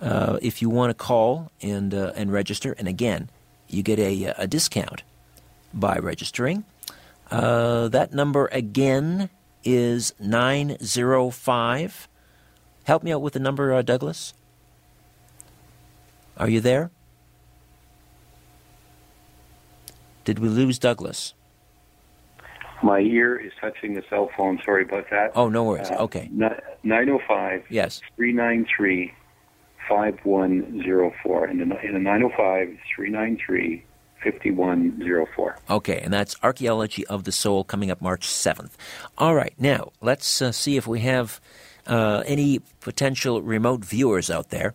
uh, if you want to call and, uh, and register, and again, you get a, a discount by registering. Uh, that number again is 905. Help me out with the number, uh, Douglas. Are you there? Did we lose Douglas? My ear is touching the cell phone. Sorry about that. Oh, no worries. Uh, okay. 905 Yes. 393 5104. And in the 905 393 5104. Okay, and that's Archaeology of the Soul coming up March 7th. All right, now let's uh, see if we have uh, any potential remote viewers out there.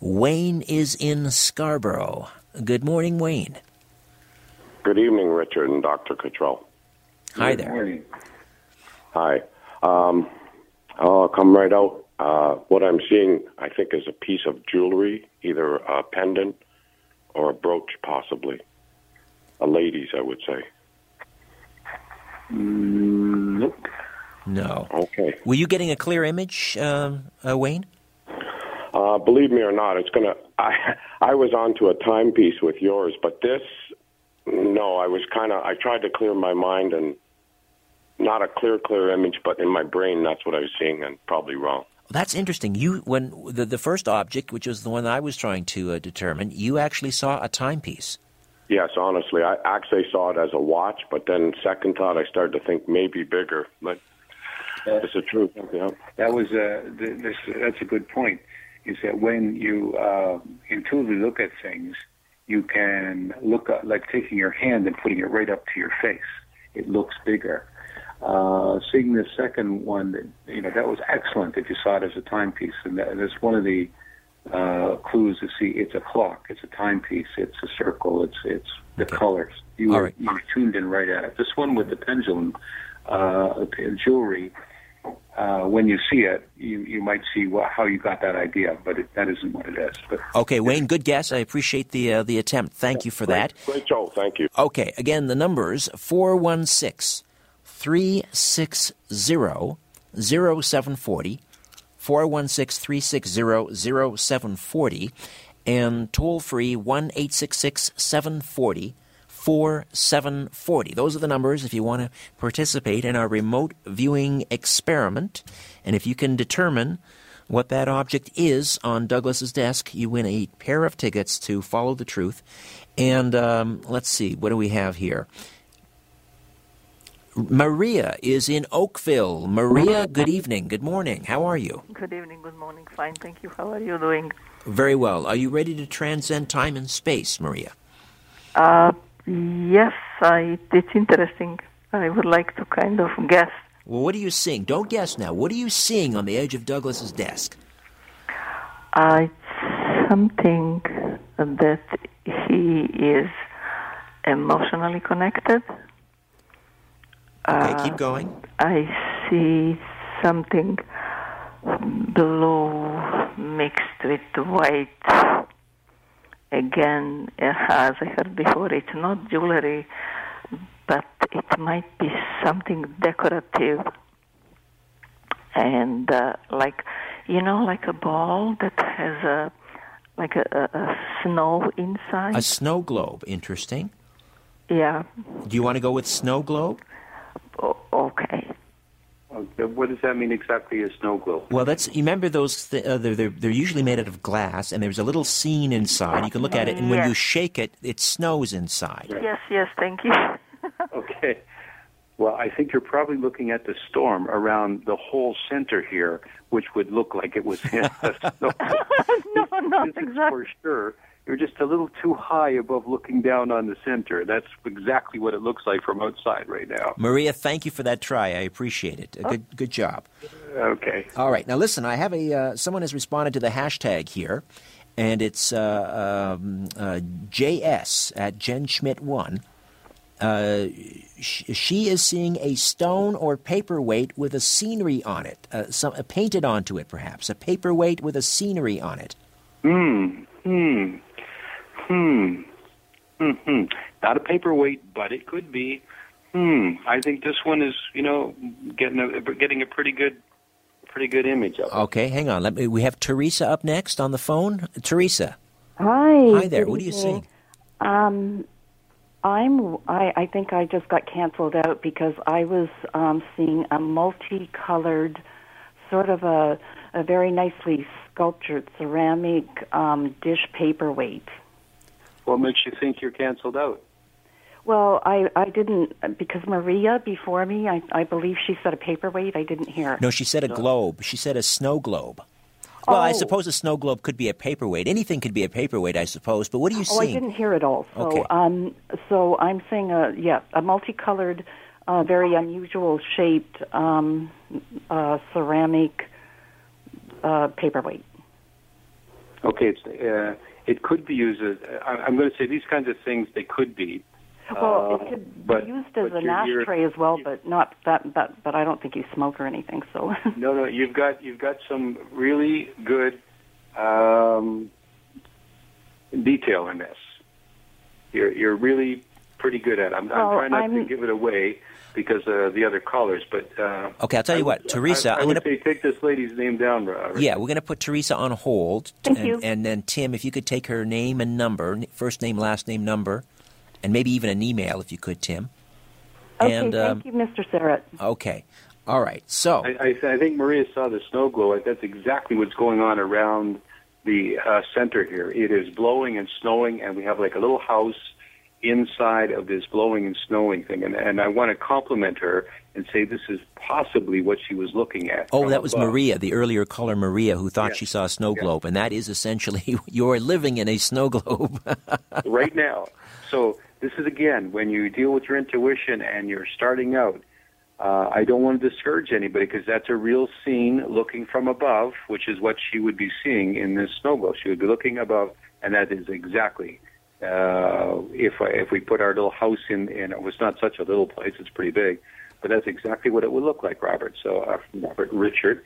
Wayne is in Scarborough. Good morning, Wayne. Good evening, Richard and Dr. Cottrell. Hi Good there. morning. Hi. Um, I'll come right out. Uh, what I'm seeing, I think, is a piece of jewelry, either a pendant or a brooch, possibly. A lady's, I would say. Mm, nope. No. Okay. Were you getting a clear image, um, uh, Wayne? Uh, believe me or not, it's gonna. I I was onto a timepiece with yours, but this, no, I was kind of. I tried to clear my mind and not a clear, clear image, but in my brain, that's what I was seeing, and probably wrong. That's interesting. You, when the, the first object, which was the one I was trying to uh, determine, you actually saw a timepiece. Yes, honestly, I actually saw it as a watch, but then second thought, I started to think maybe bigger. But it's the truth. Yeah. That was uh, th- this. That's a good point. Is that when you uh, intuitively look at things, you can look at, like taking your hand and putting it right up to your face. It looks bigger. Uh, seeing the second one, you know, that was excellent if you saw it as a timepiece, and that, that's one of the uh, clues to see it's a clock, it's a timepiece, it's a circle, it's it's the Okay. colors. You were right. you were tuned in right at it. This one with the pendulum uh, jewelry, uh, when you see it, you you might see wha how you got that idea, but it, that isn't what it is. But Okay, Wayne, good guess. I appreciate the uh, the attempt. Thank you for that. Great show. Thank you. Okay, again, the numbers 416 360 0740, 416 360 0740, and toll free 1 866 740 4740. Those are the numbers if you want to participate in our remote viewing experiment. And if you can determine what that object is on Douglas's desk, you win a pair of tickets to Follow the Truth. And um, let's see, what do we have here? Maria is in Oakville. Maria, good evening. Good morning. How are you? Good evening, good morning. Fine, thank you. How are you doing? Very well. Are you ready to transcend time and space, Maria? Uh, yes, I, it's interesting. I would like to kind of guess. Well, what are you seeing? Don't guess now. What are you seeing on the edge of Douglas's desk? Uh, it's something that he is emotionally connected. Okay, Uh, keep going. I see something blue mixed with white. Again, as I heard before, it's not jewelry, but it might be something decorative. And uh, like, you know, like a ball that has a like a, a, a snow inside. A snow globe. Interesting. yeah. Do you want to go with snow globe? O- okay. what does that mean exactly? A snow globe? Well, that's you remember those. Th- uh, they're, they're they're usually made out of glass, and there's a little scene inside. You can look at it, and when you shake it, it snows inside. Yes, yes. Thank you. Okay. Well, I think you're probably looking at the storm around the whole center here, which would look like it was in a storm. no, not exactly. For sure. You're just a little too high above looking down on the center. That's exactly what it looks like from outside right now. Maria, thank you for that try. I appreciate it. A good, good job. Okay. All right, now listen. I have a uh, someone has responded to the hashtag here, and it's uh, um, uh, JS at Jen Schmidt one. Uh, sh- she is seeing a stone or paperweight with a scenery on it, uh, some uh, painted onto it, perhaps a paperweight with a scenery on it. Hmm. Hmm. Hmm. Hmm. Not a paperweight, but it could be. Hmm. I think this one is, you know, getting a getting a pretty good, pretty good image of it. Okay, hang on. Let me. We have Teresa up next on the phone. Teresa, Hi. hi there. What are you evening. seeing? Um, I'm. I, I think I just got canceled out because I was um, seeing a multicolored, sort of a a very nicely sculptured ceramic um, dish paperweight. What makes you think you're canceled out? Well, I I didn't because Maria before me, I I believe she said a paperweight. I didn't hear. No, she said a globe. She said a snow globe. Well, I Oh. suppose a snow globe could be a paperweight. Anything could be a paperweight, I suppose. But what are you Oh, I didn't hear it all. So, Okay. um, so I'm saying a yeah, a multicolored, uh, very unusual shaped um, uh, ceramic uh, paperweight. Okay, it's uh, it could be used as. I, I'm going to say these kinds of things. They could be. Well, Uh, it could but- be used as an ashtray as well, but not that. But but I don't think you smoke or anything. So No, no, you've got you've got some really good um, detail in this. You're you're really pretty good at. it. I'm, Well, I'm trying not to I'm- give it away because of the other callers, but uh, Okay, I'll tell you I what, Teresa, I, I I'm gonna- take this lady's name down. uh, Yeah, we're going to put Teresa on hold. Thank and, you. And then, Tim, if you could take her name and number, first name, last name, number, and maybe even an email if you could, Tim. okay, and, um, thank you, Mr. Syrett. Okay. All right. So, I, I, I think Maria saw the snow glow. That's exactly what's going on around the uh, center here. It is blowing and snowing, and we have like a little house inside of this blowing and snowing thing. And, and I want to compliment her and say this is possibly what she was looking at. oh, that was above. Maria, the earlier caller Maria, who thought Yes. she saw a snow Yes. globe. And that is essentially you're living in a snow globe. right now. So this is again when you deal with your intuition and you're starting out. Uh, I don't want to discourage anybody because that's a real scene looking from above, which is what she would be seeing in this snow globe. She would be looking above, and that is exactly if if we put our little house in. in it was not such a little place; it's pretty big, but that's exactly what it would look like, Robert. So uh, Robert Richard.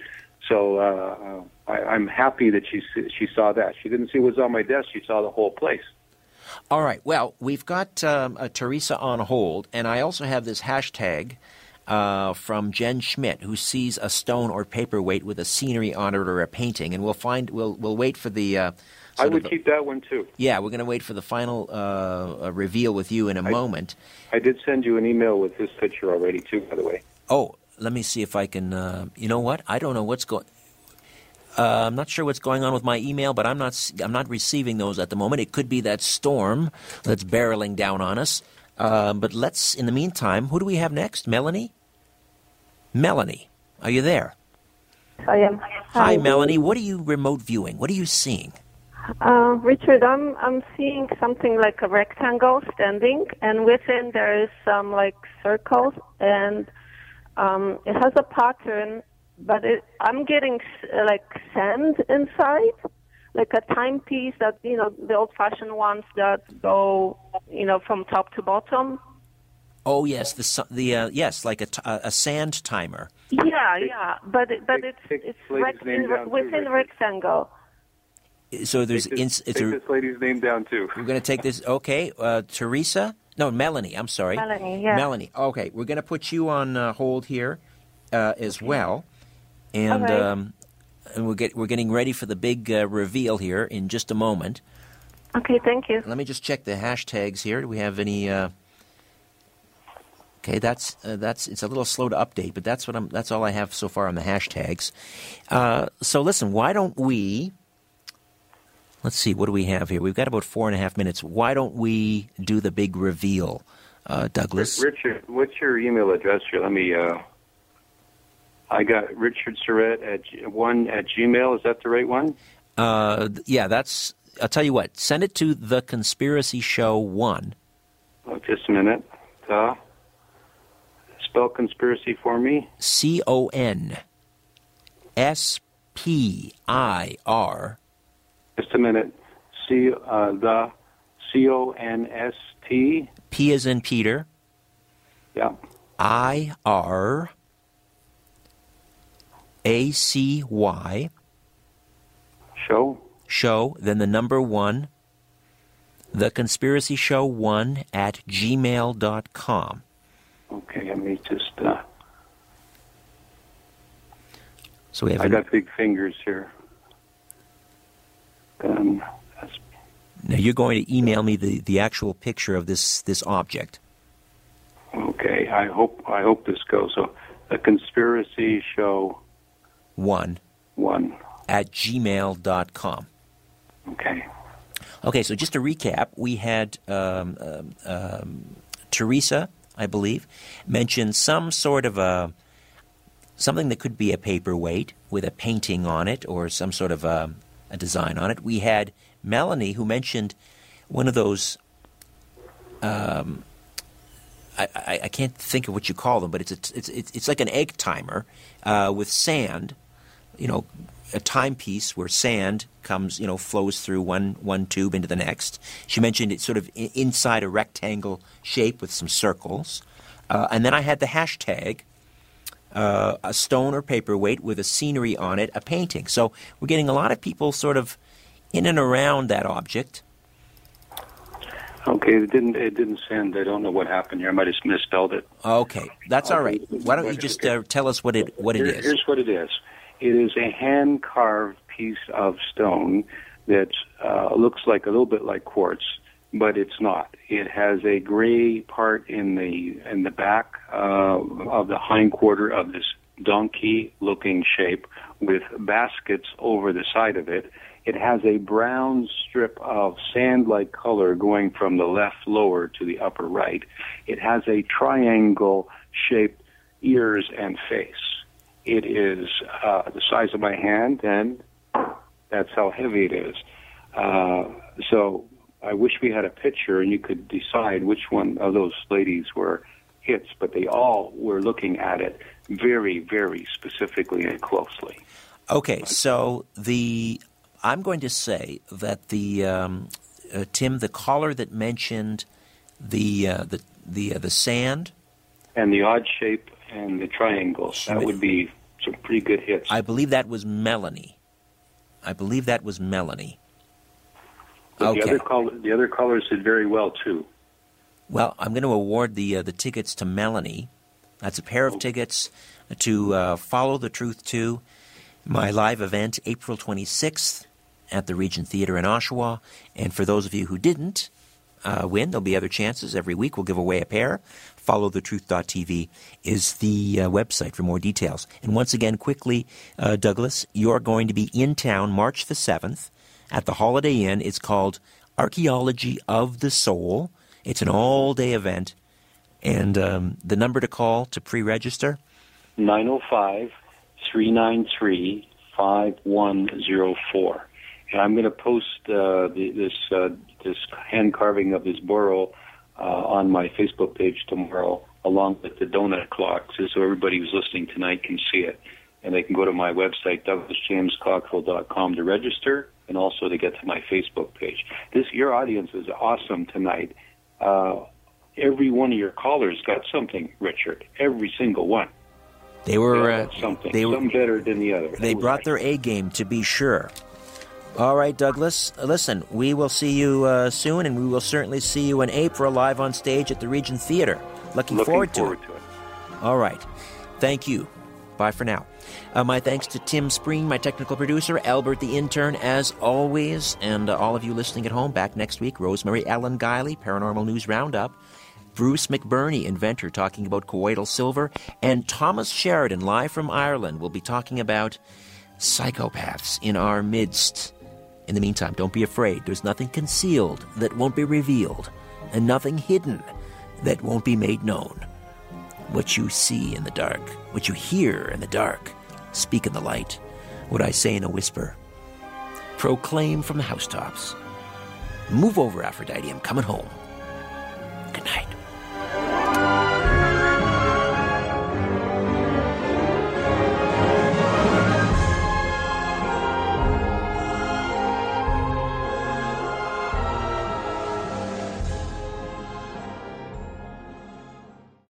So uh, I, I'm happy that she she saw that. She didn't see what was on my desk; she saw the whole place. All right. Well, we've got um, uh, Teresa on hold, and I also have this hashtag uh, from Jen Schmidt, who sees a stone or paperweight with a scenery on it or a painting, and we'll find we'll we'll wait for the. Uh, I would of- keep that one too. Yeah, we're going to wait for the final uh, uh, reveal with you in a moment. I did send you an email with this picture already too, by the way. Oh, let me see if I can. Uh, you know what? I don't know what's going. Uh, I'm not sure what's going on with my email, but I'm not. s- I'm not receiving those at the moment. It could be that storm that's barreling down on us. Uh, but let's. In the meantime, who do we have next? Melanie. Melanie, are you there? I am. Hi, Melanie. What are you remote viewing? What are you seeing? Uh, Richard, I'm I'm seeing something like a rectangle standing, and within there is some like circles, and um, it has a pattern, but it, I'm getting s- like sand inside, like a timepiece that you know the old-fashioned ones that go you know from top to bottom. Oh yes, the su- the uh, yes, like a, t- a a sand timer. Yeah, yeah, but it, but it's it's this rec- in, within Richard. rectangle. So there's Take, this, it's take a, this lady's name down too. We're going to take this. Okay, uh, Teresa. No, Melanie. I'm sorry. Melanie, yeah. Melanie. Okay, we're going to put you on uh, hold here uh, as well, and All right. um, and we're get we're getting ready for the big uh, reveal here in just a moment. Okay, thank you. Let me just check the hashtags here. Do we have any? Uh... Okay, that's uh, that's it's a little slow to update, but that's what I'm. That's all I have so far on the hashtags. Uh, so listen, why don't we? Let's see, what do we have here? We've got about four and a half minutes. Why don't we do the big reveal uh, Douglas. Richard, what's your email address here? Let me. Uh, I got Richard Syrett at g- one at Gmail. Is that the right one? Uh, yeah, that's. I'll tell you what. Send it to the Conspiracy Show one. Oh, just a minute. Uh, spell conspiracy for me. C O N S P I R Just a minute. C uh, the C O N S T. P is in Peter Yeah. I R A C Y Show. show, then the number one, the conspiracy show one at gmail.com. Okay. Let me just. Uh, So we have I got big fingers here. Um, now you're going to email me the, the actual picture of this this object. okay. I hope I hope this goes. So, the conspiracy show One one. at gmail.com. Okay. Okay, so just to recap, we had um, um, um, Teresa, I believe, mentioned some sort of a something that could be a paperweight with a painting on it or some sort of a, a design on it. We had Melanie who mentioned one of those. Um, I, I, I can't think of what you call them, but it's a, it's it's like an egg timer uh, with sand, you know, a timepiece where sand comes, you know, flows through one one tube into the next. She mentioned it's sort of inside a rectangle shape with some circles, uh, and then I had the hashtag. Uh, a stone or paperweight with a scenery on it, a painting. So we're getting a lot of people sort of in and around that object. Okay. It didn't. It didn't send. I don't know what happened here. I might have misspelled it. Okay, that's all right. Why don't you just uh, tell us what it what it is? Here's what it is. It is a hand carved piece of stone that uh, looks like a little bit like quartz, but it's not. It has a gray part in the in the back uh, of the hind quarter of this donkey looking shape with baskets over the side of it. It has a brown strip of sand like color going from the left lower to the upper right. It has a triangle shaped ears and face. It is uh, the size of my hand, and that's how heavy it is. Uh, so I wish we had a picture and you could decide which one of those ladies were hits, but they all were looking at it very, very specifically and closely. Okay, so the I'm going to say that the um, uh, Tim, the caller that mentioned the uh, the the uh, the sand, And the odd shape and the triangles, that would be some pretty good hits. I believe that was Melanie. I believe that was Melanie. But Okay. The other, call, the other callers did very well, too. Well, I'm going to award the uh, the tickets to Melanie. That's a pair of tickets to uh, Follow the Truth to my live event, April 26th at the Regent Theater in Oshawa. And for those of you who didn't uh, win, there'll be other chances. Every week we'll give away a pair. FollowTheTruth.tv is the uh, website for more details. And once again, quickly, uh, Douglas, you're going to be in town March the 7th at the Holiday Inn. It's called Archaeology of the Soul. It's an all day event. And um, the number to call to pre register 905 393 5104. And I'm going to post uh, the, this uh, this hand carving of this burro uh, on my Facebook page tomorrow, along with the donut clock, so everybody who's listening tonight can see it. And they can go to my website, douglasjamescottrell.com, to register and also to get to my Facebook page. This Your audience is awesome tonight. Uh, every one of your callers got something, Richard. Every single one. They were uh, something. They were Some better than the other. they brought their A game to be sure. All right, Douglas. Listen, we will see you uh, soon, and we will certainly see you in April live on stage at the Regent Theater. Looking, Looking forward, forward to, to it. All right. Thank you. Bye for now. Uh, my thanks to Tim Spreen, my technical producer, Albert the intern, as always, and uh, all of you listening at home. Back next week, Rosemary Ellen Guiley, Paranormal News Roundup. Bruce McBurney, inventor, talking about colloidal silver, and Thomas Sheridan, live from Ireland, will be talking about psychopaths in our midst. In the meantime, don't be afraid. There's nothing concealed that won't be revealed, and nothing hidden that won't be made known. What you see in the dark, what you hear in the dark, speak in the light, what I say in a whisper. Proclaim from the housetops. Move over, Aphrodite, I'm coming home. Good night.